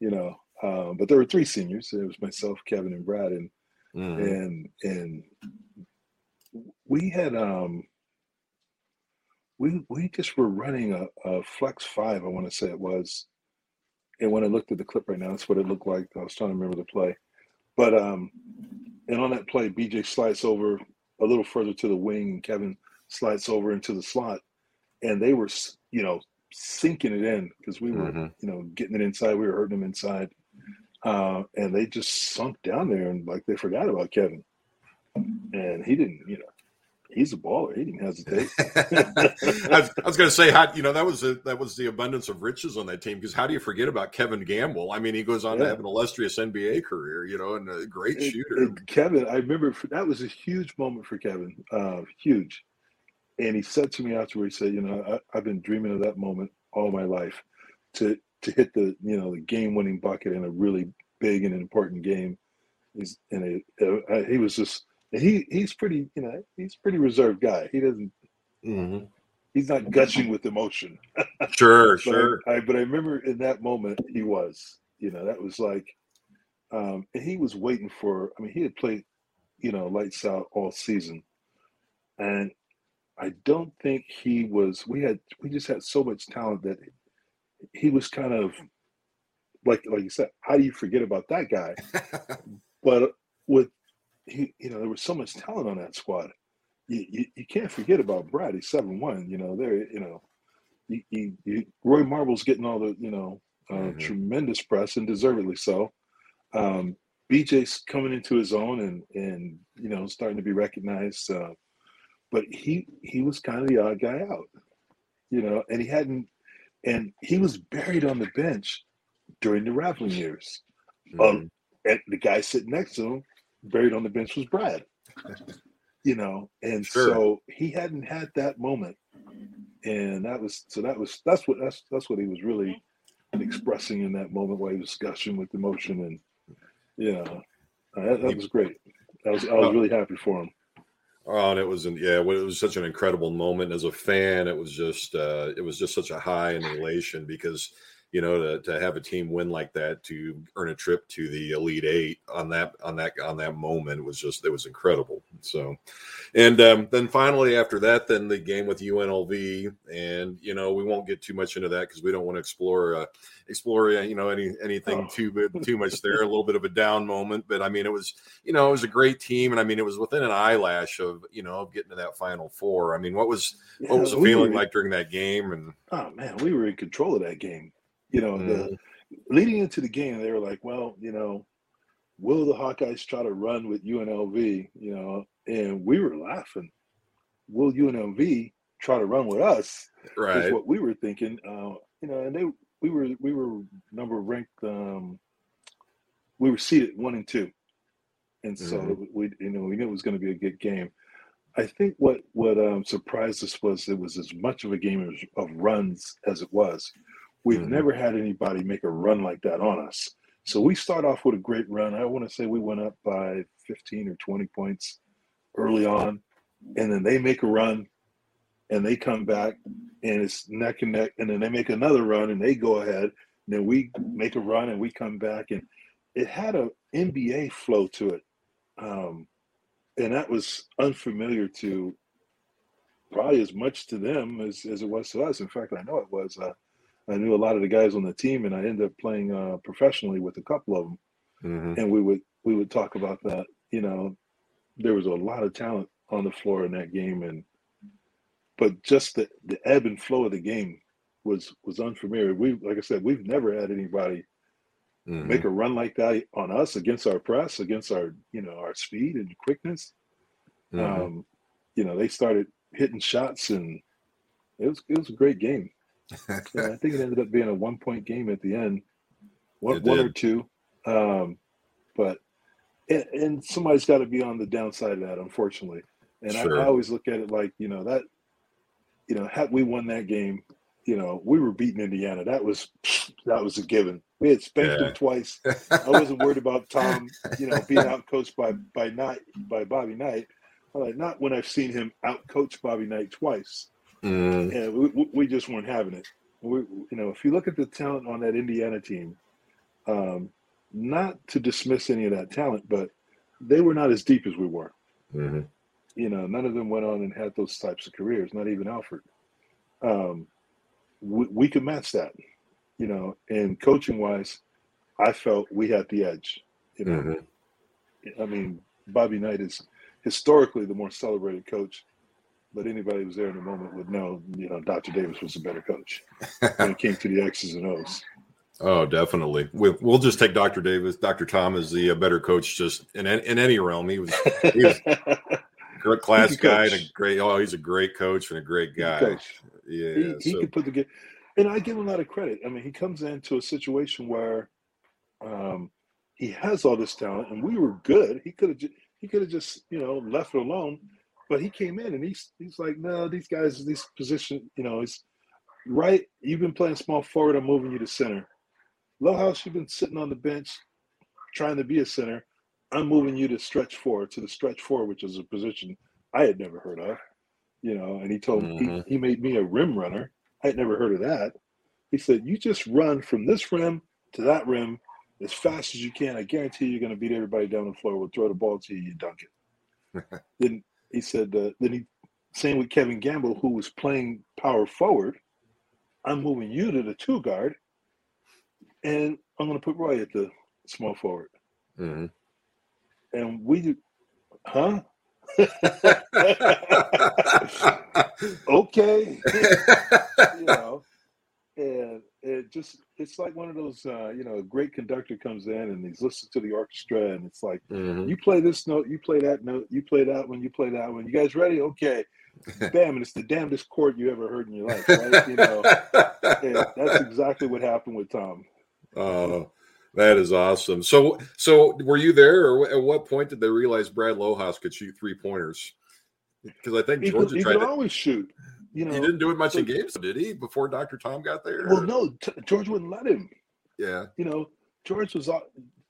you know. Um, but there were three seniors. It was myself, Kevin, and Brad, and mm-hmm. and and we had um we we just were running a, a flex five. I want to say it was, and when I looked at the clip right now, that's what it looked like. I was trying to remember the play, but um, and on that play, BJ slides over a little further to the wing, and Kevin slides over into the slot, and they were you know sinking it in because we were mm-hmm. you know getting it inside. We were hurting them inside, uh, and they just sunk down there and like they forgot about Kevin. And he didn't, you know, he's a baller. He didn't hesitate. I was, was going to say, how you know that was a, that was the abundance of riches on that team because how do you forget about Kevin Gamble? I mean, he goes on yeah. to have an illustrious NBA career, you know, and a great and, shooter. And Kevin, I remember that was a huge moment for Kevin, uh, huge. And he said to me afterwards, he said, "You know, I, I've been dreaming of that moment all my life to to hit the you know the game winning bucket in a really big and important game. He's and it, uh, he was just he he's pretty you know he's pretty reserved guy. He doesn't. Mm-hmm. He's not gushing with emotion. Sure, sure. I, I, but I remember in that moment he was. You know that was like, um, and he was waiting for. I mean, he had played, you know, lights out all season, and I don't think he was. We had we just had so much talent that he was kind of like like you said, how do you forget about that guy? but with he, you know, there was so much talent on that squad. You, you, you can't forget about Brad. He's seven one. You know, there. You know, he, he, Roy Marble's getting all the you know uh, mm-hmm. tremendous press and deservedly so. Um, BJ's coming into his own and and you know starting to be recognized. Uh, but he he was kind of the odd guy out, you know, and he hadn't and he was buried on the bench during the Raveling years. Mm-hmm. Um, and the guy sitting next to him, buried on the bench, was Brad. you know, and sure. so he hadn't had that moment, and that was so that was that's what that's that's what he was really expressing in that moment while he was gushing with emotion, and yeah, that, that was great. I was I was really happy for him. Oh, and it was, yeah, it was such an incredible moment as a fan. It was just, uh, it was just such a high and elation because, you know, to, to have a team win like that, to earn a trip to the Elite Eight on that, on that, on that moment was just, it was incredible. So, and um, then finally after that, then the game with UNLV, and you know we won't get too much into that because we don't want to explore uh, explore uh, you know any anything oh. too too much there. A little bit of a down moment, but I mean it was you know it was a great team, and I mean it was within an eyelash of you know getting to that Final Four. I mean what was yeah, what was the feeling were, like during that game? And oh man, we were in control of that game. You know, mm. the, mm-hmm. leading into the game, they were like, well, you know will the Hawkeyes try to run with UNLV? You know, and we were laughing. Will UNLV try to run with us? Right. Is what we were thinking. Uh, you know, and they we were we were number ranked. Um, we were seated one and two, and so mm-hmm. we you know we knew it was going to be a good game. I think what what um, surprised us was it was as much of a game of runs as it was. We've mm-hmm. never had anybody make a run like that on us. So we start off with a great run. I want to say we went up by 15 or 20 points early on, and then they make a run and they come back and it's neck and neck, and then they make another run and they go ahead. And then we make a run and we come back, and it had a NBA flow to it, um, and that was unfamiliar to probably as much to them as, as it was to us. In fact, I know it was. Uh, I knew a lot of the guys on the team, and I ended up playing uh, professionally with a couple of them. Mm-hmm. And we would we would talk about that. You know, there was a lot of talent on the floor in that game, and but just the the ebb and flow of the game was was unfamiliar. We like I said, we've never had anybody mm-hmm. make a run like that on us against our press, against our you know our speed and quickness. Mm-hmm. Um, you know, they started hitting shots, and it was it was a great game I think it ended up being a one point game at the end, one, one or two. Um, but and, and somebody's got to be on the downside of that, unfortunately. And sure. I, I, always look at it like you know that, you know, had we won that game, you know, we were beating Indiana. That was that was a given. We had spanked yeah. them twice. I wasn't worried about Tom, you know, being outcoached by by Knight by Bobby Knight. Like not when I've seen him outcoach Bobby Knight twice. Mm. And we, we just weren't having it. We, you know, if you look at the talent on that Indiana team, um, not to dismiss any of that talent, but they were not as deep as we were. Mm-hmm. You know, none of them went on and had those types of careers. Not even Alford. Um, we, we could match that. You know, and coaching wise, I felt we had the edge. You know, mm-hmm. I mean, Bobby Knight is historically the more celebrated coach but anybody who was there in the moment would know, you know, Dr. Davis was a better coach when it came to the X's and O's. Oh, definitely. We'll, we'll just take Dr. Davis. Dr. Tom is the uh, better coach, just in in any realm. He was, he was a class guy and a great. Oh, he's a great coach and a great guy. Yeah, he, he could put the game. And I give him a lot of credit. I mean, he comes into a situation where um, he has all this talent, and we were good. He could have he could have just you know left it alone but he came in and he's he's like, no, these guys, these position, you know, it's right. You've been playing small forward. I'm moving you to center. Lohaus, you've been sitting on the bench trying to be a center. I'm moving you to stretch forward to the stretch four, which is a position I had never heard of. You know, and he told mm-hmm. me he, he made me a rim runner. I had never heard of that. He said, You just run from this rim to that rim as fast as you can. I guarantee you're going to beat everybody down the floor. We'll throw the ball to you, you dunk it. then he said uh, then he same with Kevin Gamble, who was playing power forward. I'm moving you to the two guard, and I'm going to put Roy at the small forward. Mm-hmm. And we, huh? okay, you know, and it just it's like one of those uh, you know a great conductor comes in and he's listening to the orchestra and it's like mm-hmm. you play this note you play that note you play that one you play that one. You guys ready? Okay. Bam and it's the damnedest chord you ever heard in your life right? You know? That's exactly what happened with tom. Oh that is awesome. So so were you there or at what point did they realize brad Lohaus could shoot three pointers because i think he georgia could, he tried could to always shoot you know, he didn't do it much in games, did he? Before Dr. Tom got there? Well, no, t- George wouldn't let him. Yeah. You know, George was, uh,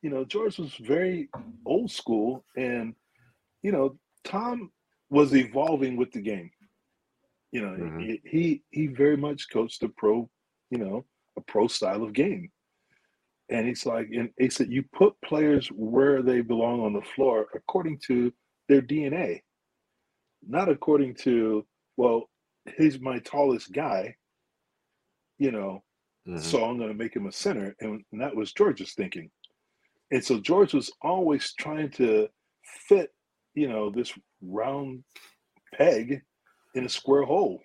you know, George was very old school, and you know, Tom was evolving with the game. You know, mm-hmm. he, he he very much coached a pro, you know, a pro style of game. And he's like, and he said, you put players where they belong on the floor according to their DNA, not according to well, he's my tallest guy, you know, Mhm. so I'm going to make him a center, and, and that was George's thinking. And so George was always trying to fit, you know, this round peg in a square hole,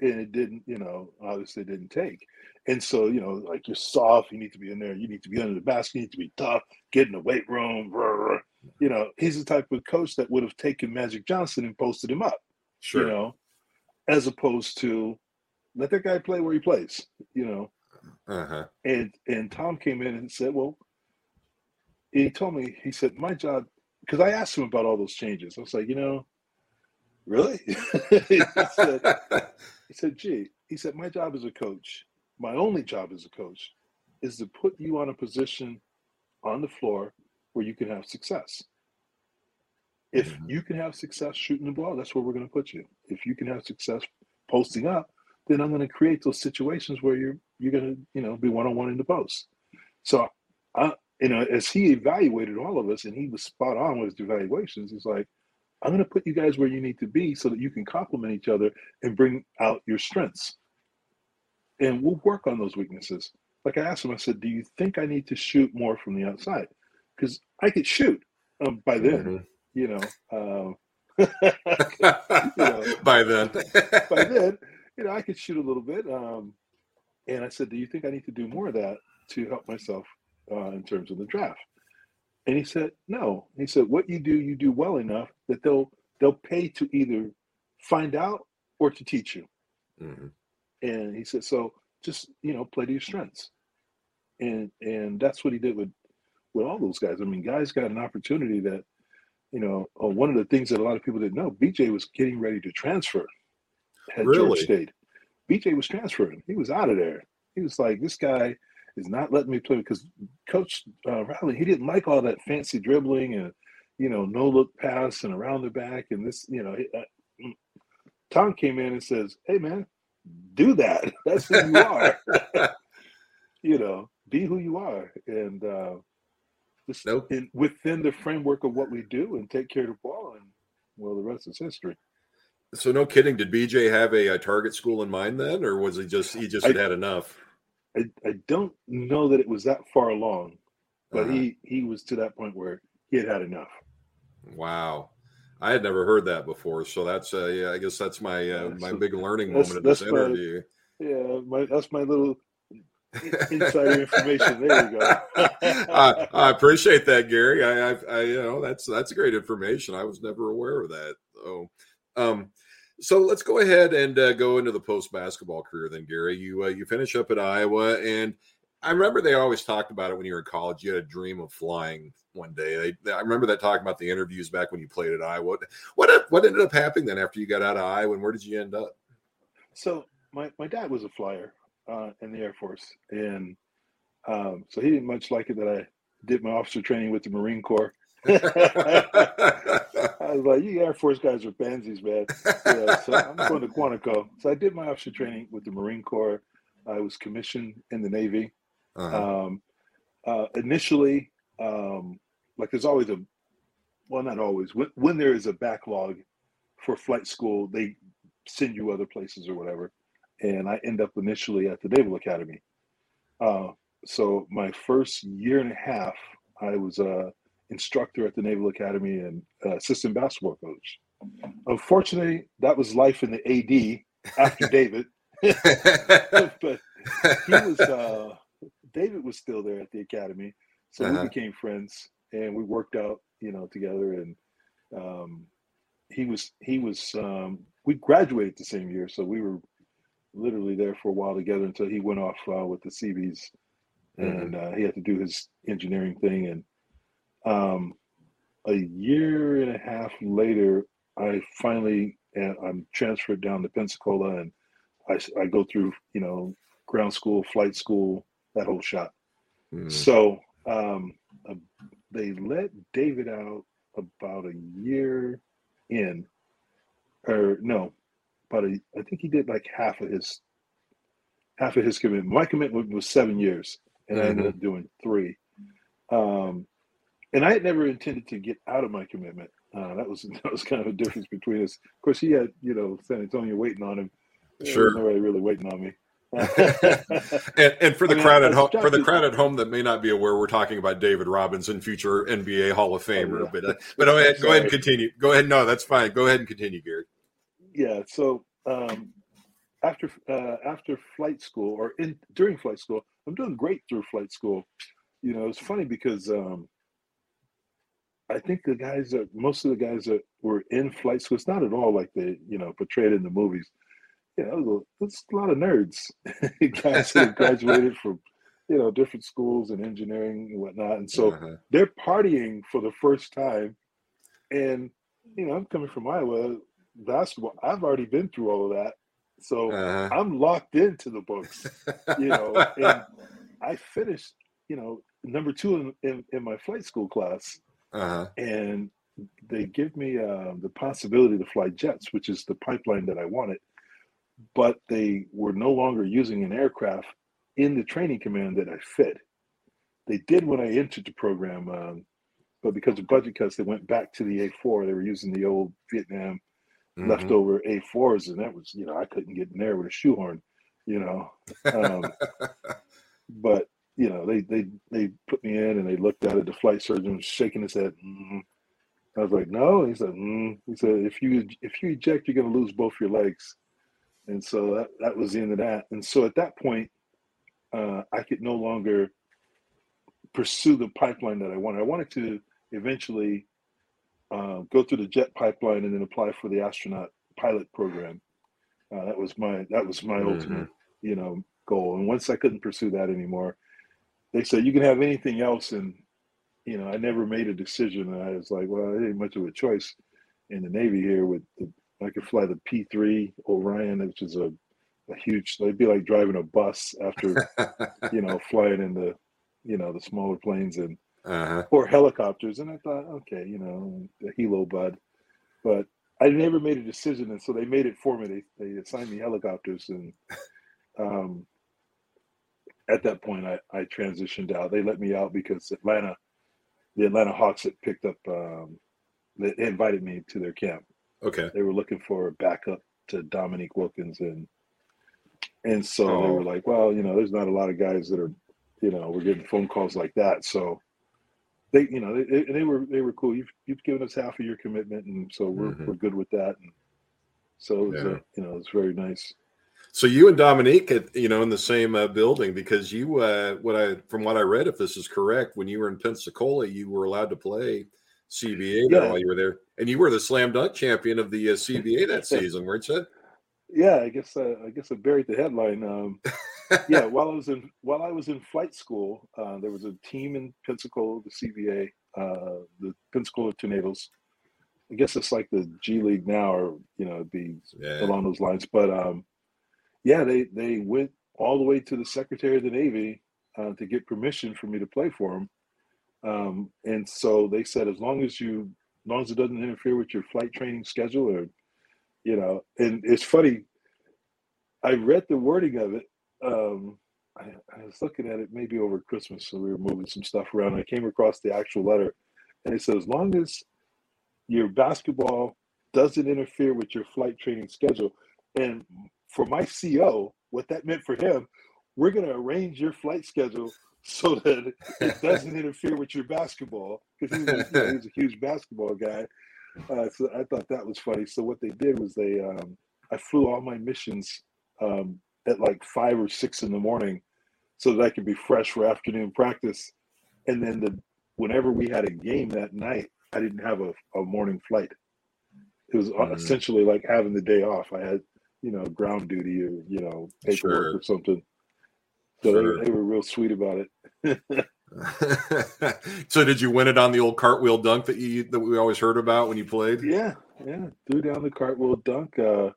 and it didn't, you know, obviously didn't take. And so, you know, like you're soft, you need to be in there, you need to be under the basket, you need to be tough, get in the weight room. rah, rah. You know, he's the type of coach that would have taken Magic Johnson and posted him up. Sure. You know, as opposed to let that guy play where he plays. You know, Uh-huh. and and Tom came in and said, "Well," he told me he said, "My job," because I asked him about all those changes. I was like, "You know, really?" he said, "He said, gee," he said, "My job as a coach, my only job as a coach, is to put you on a position on the floor where you can have success. If you can have success shooting the ball, that's where we're going to put you. If you can have success posting up, then I'm going to create those situations where you're you're going to you know be one on one in the post. So, I you know as he evaluated all of us and he was spot on with his evaluations, he's like, I'm going to put you guys where you need to be so that you can complement each other and bring out your strengths. And we'll work on those weaknesses. Like I asked him, I said, Do you think I need to shoot more from the outside? Because I could shoot um, by then, you know. Um, you know, By then. by then, you know, I could shoot a little bit. Um, and I said, Do you think I need to do more of that to help myself uh, in terms of the draft? And he said, No. He said, What you do, you do well enough that they'll they'll pay to either find out or to teach you. Mhm. And he said, So just you know, play to your strengths. And and that's what he did with with all those guys. I mean, guys got an opportunity that, you know, uh, one of the things that a lot of people didn't know, BJ was getting ready to transfer. George Really? stayed, BJ was transferring. He was out of there. He was like, this guy is not letting me play because Coach uh, Riley, he didn't like all that fancy dribbling and, you know, no look pass and around the back and this, you know. uh, mm. Tom came in and says, "Hey, man, do that. That's who you are. you know, be who you are, and just in, within the framework of what we do, and take care of the ball, and well, the rest is history." So no kidding. Did BJ have a, uh target school in mind then, or was he just he just I- had had enough? I, I don't know that it was that far along, but Uh-huh. he he was to that point where he had had enough. Wow, I had never heard that before. So that's uh, yeah, I guess that's my uh, my big learning moment of this my- interview. Yeah, my that's my little insider information. There you go. I, I appreciate that, Gary. I, I, I, you know, that's that's great information. I was never aware of that. Oh, um, so let's go ahead and uh, go into the post basketball career. Then, Gary, you uh, you finish up at Iowa, and I remember they always talked about it when you were in college. You had a dream of flying one day. They, I remember that talking about the interviews back when you played at Iowa. What what ended up happening then after you got out of Iowa, and where did you end up? So my, my dad was a flyer uh, in the Air Force, and um, so he didn't much like it that I did my officer training with the Marine Corps. I was like, "You Air Force guys are pansies, man." Yeah, so I'm going to Quantico. So I did my officer training with the Marine Corps. I was commissioned in the Navy. Uh-huh. Um, uh, initially, um, like there's always a, well, not always. When, when there is a backlog for flight school, they send you other places or whatever. And I end up initially at the Naval Academy. Uh, so my first year and a half, I was a instructor at the Naval Academy and assistant basketball coach. Unfortunately, that was life in the AD after David. but he was uh, David was still there at the academy, so Uh-huh. we became friends and we worked out, you know, together. And um, he was he was um, we graduated the same year, so we were literally there for a while together until he went off uh, with the Seabees, and uh, he had to do his engineering thing. And um, a year and a half later, I finally uh, I'm transferred down to Pensacola, and I go through you know ground school, flight school, that whole shot. Mhm. So um, uh, they let David out about a year in, or no, about a. I think he did like half of his half of his commitment. My commitment was seven years, and I ended Mhm. up doing three. Um, and I had never intended to get out of my commitment. Uh, that was that was kind of a difference between us. Of course, he had you know San Antonio waiting on him. Sure, nobody really waiting on me. and, and, for the I mean, crowd at home, for the crowd at home that may not be aware, we're talking about David Robinson, future NBA Hall of Famer. Oh, yeah. But uh, but go ahead, go ahead and continue. Go ahead. No, that's fine. Go ahead and continue, Gary. Yeah so um after uh after flight school or in during flight school i'm doing great through flight school. You know it's funny because um i think the guys that most of the guys that were in flight school it's not at all like they you know portrayed in the movies. You know it's a lot of nerds. Guys that graduated from you know different schools and engineering and whatnot. And so Uh-huh. they're partying for the first time. And you know i'm coming from iowa basketball. I've already been through all of that. So Uh-huh. i'm locked into the books you know and i finished you know number two in, in, in my flight school class. Uh-huh. and they give me uh, the possibility to fly jets which is the pipeline that i wanted. But they were no longer using an aircraft in the training command that i fit. They did when i entered the program um, but because of budget cuts they went back to the a4 they were using the old vietnam Mhm. leftover a4s and that was you know i couldn't get in there with a shoehorn you know um, but you know they they they put me in and they looked at it the flight surgeon was shaking his head mm. i was like no he said mm. he said if you if you eject you're going to lose both your legs and so that, that was the end of that and so at that point uh, i could no longer pursue the pipeline that i wanted i wanted to eventually uh, go through the jet pipeline and then apply for the astronaut pilot program. Uh, that was my that was my Mhm. ultimate you know goal. And once i couldn't pursue that anymore they said you can have anything else. And you know i never made a decision. And i was like well it ain't much of a choice in the navy here with the, i could fly the p3 orion which is a, a huge it'd be like driving a bus after you know flying in the you know the smaller planes and Uh-huh. or helicopters. And i thought okay you know the helo bud. But i never made a decision. And so they made it for me. They, they assigned me helicopters. And um, at that point I, I transitioned out. They let me out because atlanta the atlanta hawks had picked up um, they, they invited me to their camp. Okay. they were looking for a backup to dominique wilkins. And and so they Oh. were like well you know there's not a lot of guys that are you know we're getting phone calls like that. So they you know they, they, they were they were cool you've, you've given us half of your commitment and so we're, Mhm. we're good with that and so it was, Yeah. uh, you know it's very nice So you and Dominique, at, you know, in the same uh, building because you, uh, what I, from what I read, if this is correct, when you were in Pensacola, you were allowed to play CBA Yeah. while you were there, and you were the slam dunk champion of the uh, CBA that season, weren't you? yeah i guess uh, i guess i buried the headline um yeah while i was in while i was in flight school uh, there was a team in pensacola the cba uh, the pensacola tornadoes i guess it's like the g league now or you know it'd Yeah. along those lines but um yeah they they went all the way to the secretary of the navy uh, to get permission for me to play for them um and so they said as long as you as long as it doesn't interfere with your flight training schedule or you know and it's funny i read the wording of it um I, I was looking at it maybe over christmas so we were moving some stuff around and i came across the actual letter and it said as long as your basketball doesn't interfere with your flight training schedule and for my co what that meant for him we're going to arrange your flight schedule so that it doesn't interfere with your basketball because he, was a- you know, he was a huge basketball guy uh, so I thought that was funny. So what they did was they, um, I flew all my missions um, at like five or six in the morning, so that I could be fresh for afternoon practice. And then the whenever we had a game that night, I didn't have a, a morning flight. It was Mhm. essentially like having the day off. I had, you know, ground duty or you know paperwork Sure. or something. So Sure. they, they were real sweet about it. so did you win it on the old cartwheel dunk that you that we always heard about when you played? Yeah, yeah. Threw down the cartwheel dunk. Uh,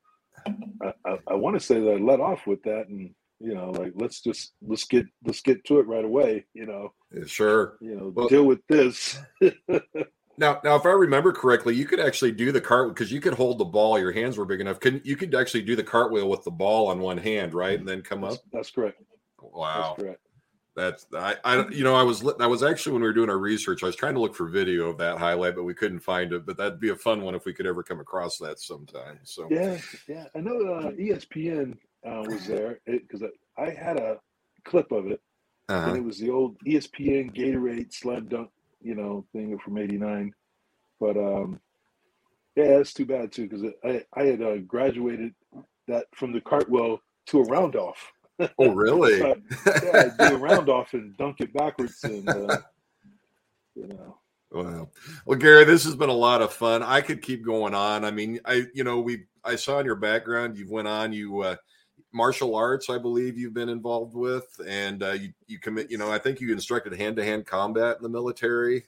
I, I, I want to say that I let off with that, and you know, like let's just let's get let's get to it right away. You know, Sure. you know, Well- deal with this. Now, now, if I remember correctly, you could actually do the cart because you could hold the ball. Your hands were big enough. Can you could actually do the cartwheel with the ball on one hand, right, and then come up? that's, that's correct. Wow, That's correct. That's I, I you know I was I was actually when we were doing our research I was trying to look for video of that highlight but we couldn't find it but that'd be a fun one if we could ever come across that sometime so yeah yeah I know uh, ESPN uh, was there because I, I, had a clip of it uh-huh. and it was the old ESPN Gatorade sled dunk you know thing from '89 but um yeah it's too bad too because I I had uh, graduated that from the cartwheel to a round off Oh, really? so, yeah, do a round off and dunk it backwards, and uh, you know. Wow. Well, Gary, this has been a lot of fun. I could keep going on. I mean, I you know we I saw in your background you've went on you uh, martial arts, I believe you've been involved with, and uh, you you commit. You know, I think you instructed hand to hand combat in the military.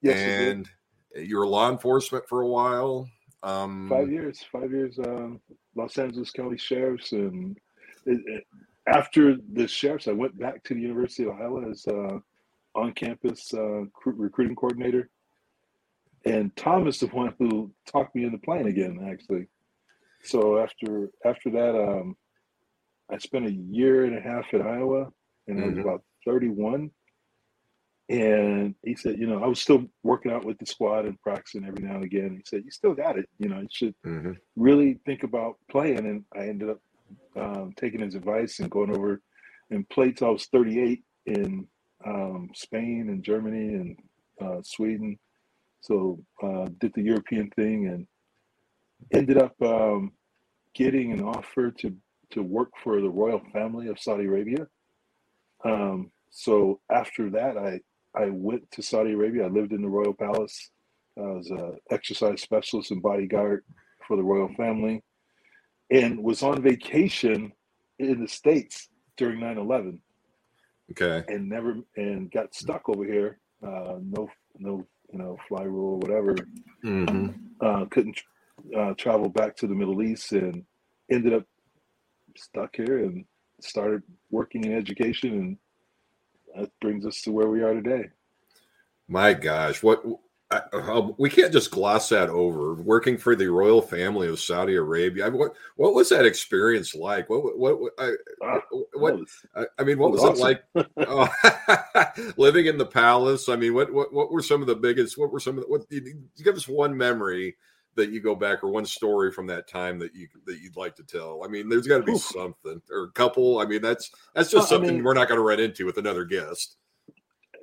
Yes, and you were law enforcement for a while. Um, five years, five years. Um, Los Angeles County Sheriffs and after the sheriffs, I went back to the University of Iowa as uh, on-campus uh, recruiting coordinator, and Tom is the one who talked me into playing again. Actually, so after after that, um, I spent a year and a half at Iowa, and mm-hmm. I was about thirty-one. And he said, you know, I was still working out with the squad and practicing every now and again. He said, you still got it. You know, you should mm-hmm. really think about playing. And I ended up um, taking his advice and going over played till I was 38 in um, Spain and Germany and uh, Sweden. So uh, did the European thing and ended up um, getting an offer to to work for the royal family of Saudi Arabia. Um, so after that, I I went to Saudi Arabia. I lived in the royal palace. I was an exercise specialist and bodyguard for the royal family and was on vacation in the states during 9-11 okay. And never and got stuck over here uh, no no you know fly rule or whatever. Mm-hmm. uh, couldn't uh, travel back to the middle east and ended up stuck here and started working in education and that brings us to where we are today. My gosh what I, we can't just gloss that over. Working for the royal family of Saudi Arabia, I mean, what what was that experience like? What what what I, ah, what, I mean, what was, was awesome. it like uh, living in the palace? I mean, what what what were some of the biggest? What were some of the? What you, you give us one memory that you go back or one story from that time that you that you'd like to tell? I mean, there's got to be Oof. something or a couple. I mean, that's that's just well, something I mean, we're not going to run into with another guest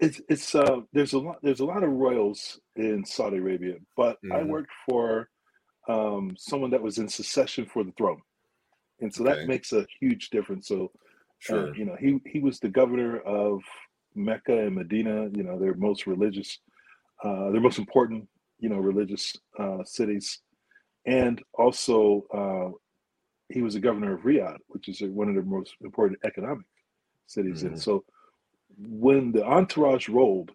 it's it's uh there's a lot there's a lot of royals in Saudi Arabia, but mm-hmm. I worked for um someone that was in succession for the throne. And so okay. that makes a huge difference. So uh, sure. Uh, you know, he he was the governor of Mecca and Medina, you know, their most religious uh their most important, you know, religious uh cities. And also uh he was the governor of Riyadh, which is one of the most important economic cities. Mm-hmm. And so when the entourage rolled,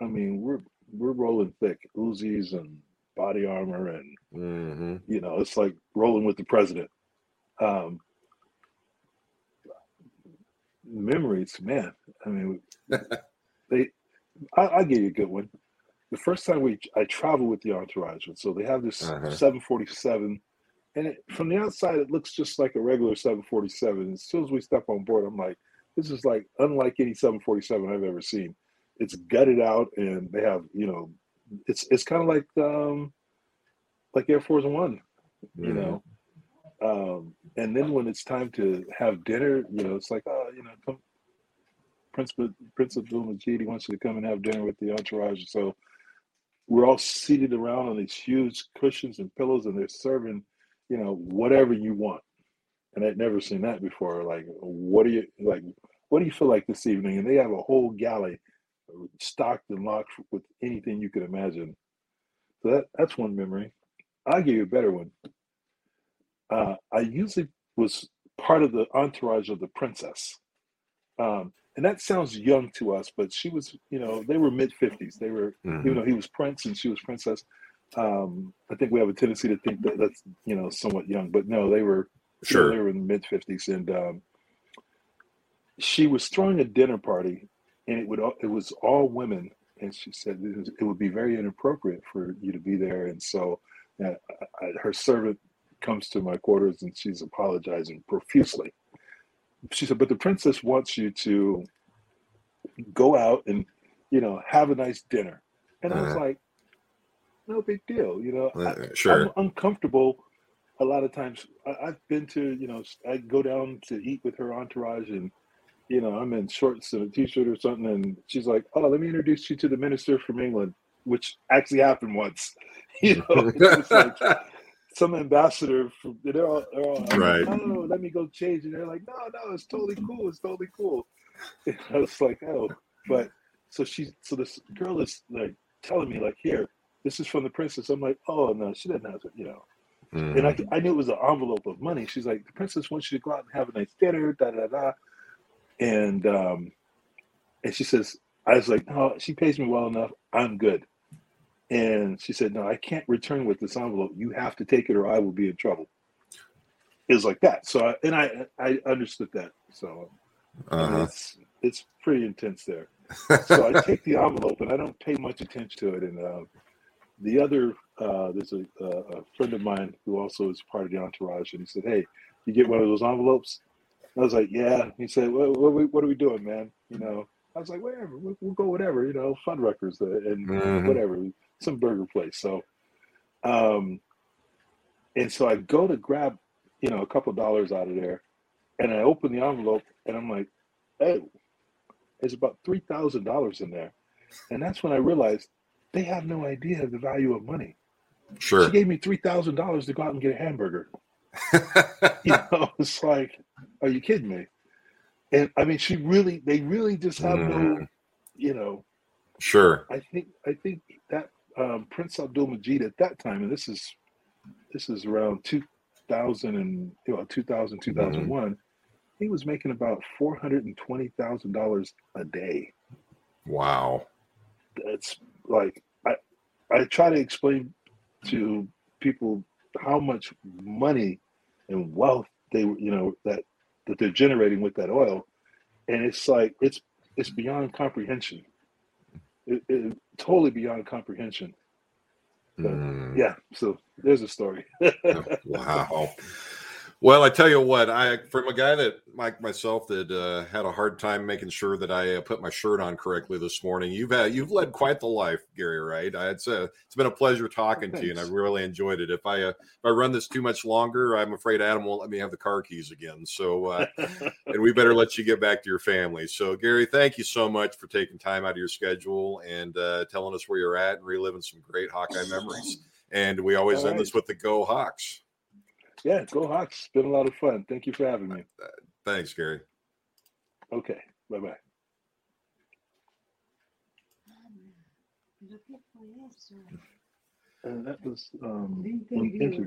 I mean, we're we're rolling thick, Uzis and body armor, and mm-hmm. you know, it's like rolling with the president. Um, memories, man. I mean, they. I, I'll give you a good one. The first time we I traveled with the entourage, and so they have this uh-huh. 747, and it, from the outside it looks just like a regular 747. As soon as we step on board, I'm like, this is like unlike any 747 I've ever seen. It's gutted out, and they have you know, it's it's kind of like um, like Air Force One, you mm know. Um, and then when it's time to have dinner, you know, it's like, oh, you know, come, Prince Prince Abdul Majid, wants you to come and have dinner with the entourage. So we're all seated around on these huge cushions and pillows, and they're serving, you know, whatever you want and I'd never seen that before. Like, what do you like? What do you feel like this evening? And they have a whole galley stocked and locked with anything you could imagine. So that that's one memory. I'll give you a better one. Uh, I usually was part of the entourage of the princess. Um, and that sounds young to us, but she was, you know, they were mid 50s. They were, mm-hmm. you know, he was prince and she was princess. Um, I think we have a tendency to think that that's, you know, somewhat young, but no, they were Sure. They were in the mid 50s. And um, she was throwing a dinner party, and it would it was all women. And she said it, would be very inappropriate for you to be there. And so uh, I, her servant comes to my quarters and she's apologizing profusely. She said, But the princess wants you to go out and you know have a nice dinner. And I was Uh-huh. like, no big deal, you know. Uh, I, sure. I'm uncomfortable a lot of times. I, I've been to you know I go down to eat with her entourage and. You know, I'm in shorts and a t-shirt or something, and she's like, "Oh, let me introduce you to the minister from England," which actually happened once. You know, it's like some ambassador from they're all, they're all Right. like, oh let me go change and they're like no no it's totally cool it's totally cool and I was like oh but so she so this girl is like telling me like here this is from the princess I'm like oh no she doesn't have to you know and I, I knew it was an envelope of money she's like the princess wants you to go out and have a nice dinner da da da and um and she says I was like no she pays me well enough I'm good and she said, No, I can't return with this envelope. You have to take it or I will be in trouble. It was like that. So, I, and I, I understood that. So, Uh-huh. it's, it's pretty intense there. So I take the envelope and I don't pay much attention to it. And uh, the other, uh, there's a, a friend of mine who also is part of the entourage. And he said, Hey, you get one of those envelopes? I was like, Yeah. He said, What, what, are we- what are we doing, man? You know, I was like, Whatever, we'll, we'll go whatever, you know, Fuddruckers and Mhm. whatever, some burger place. So, um, and so I go to grab, you know, a couple dollars out of there, and I open the envelope, and I'm like, "Oh, there's about three thousand dollars in there," and that's when I realized they have no idea of the value of money. Sure. She gave me three thousand dollars to go out and get a hamburger. you know, it's like, are you kidding me? And I mean, she really, they really just have no, Mhm. you know, Sure. I think I think that um, Prince Abdul Majid at that time, and this is this is around 2000 and you know 2000 2001, he was making about four hundred and twenty thousand dollars a day. Wow. That's like I I try to explain to people how much money and wealth they you know that that they're generating with that oil, and it's like it's it's beyond comprehension. It, it, totally beyond comprehension. Mm. Yeah, so there's a story. wow. Well, I tell you what, I from a guy that like myself that uh, had a hard time making sure that I uh, put my shirt on correctly this morning. You've had you've led quite the life, Gary. Right? I, it's a, it's been a pleasure talking to you, and I really enjoyed it. If I uh, if I run this too much longer, I'm afraid Adam won't let me have the car keys again. So, uh, and we better let you get back to your family. So, Gary, thank you so much for taking time out of your schedule and uh, telling us where you're at and reliving some great Hawkeye memories. And we always end this with the Go Hawks. Yeah, go Hawks. It's been a lot of fun. Thank you for having me. Thanks, Gary. Okay, bye bye. And that was um, an interview.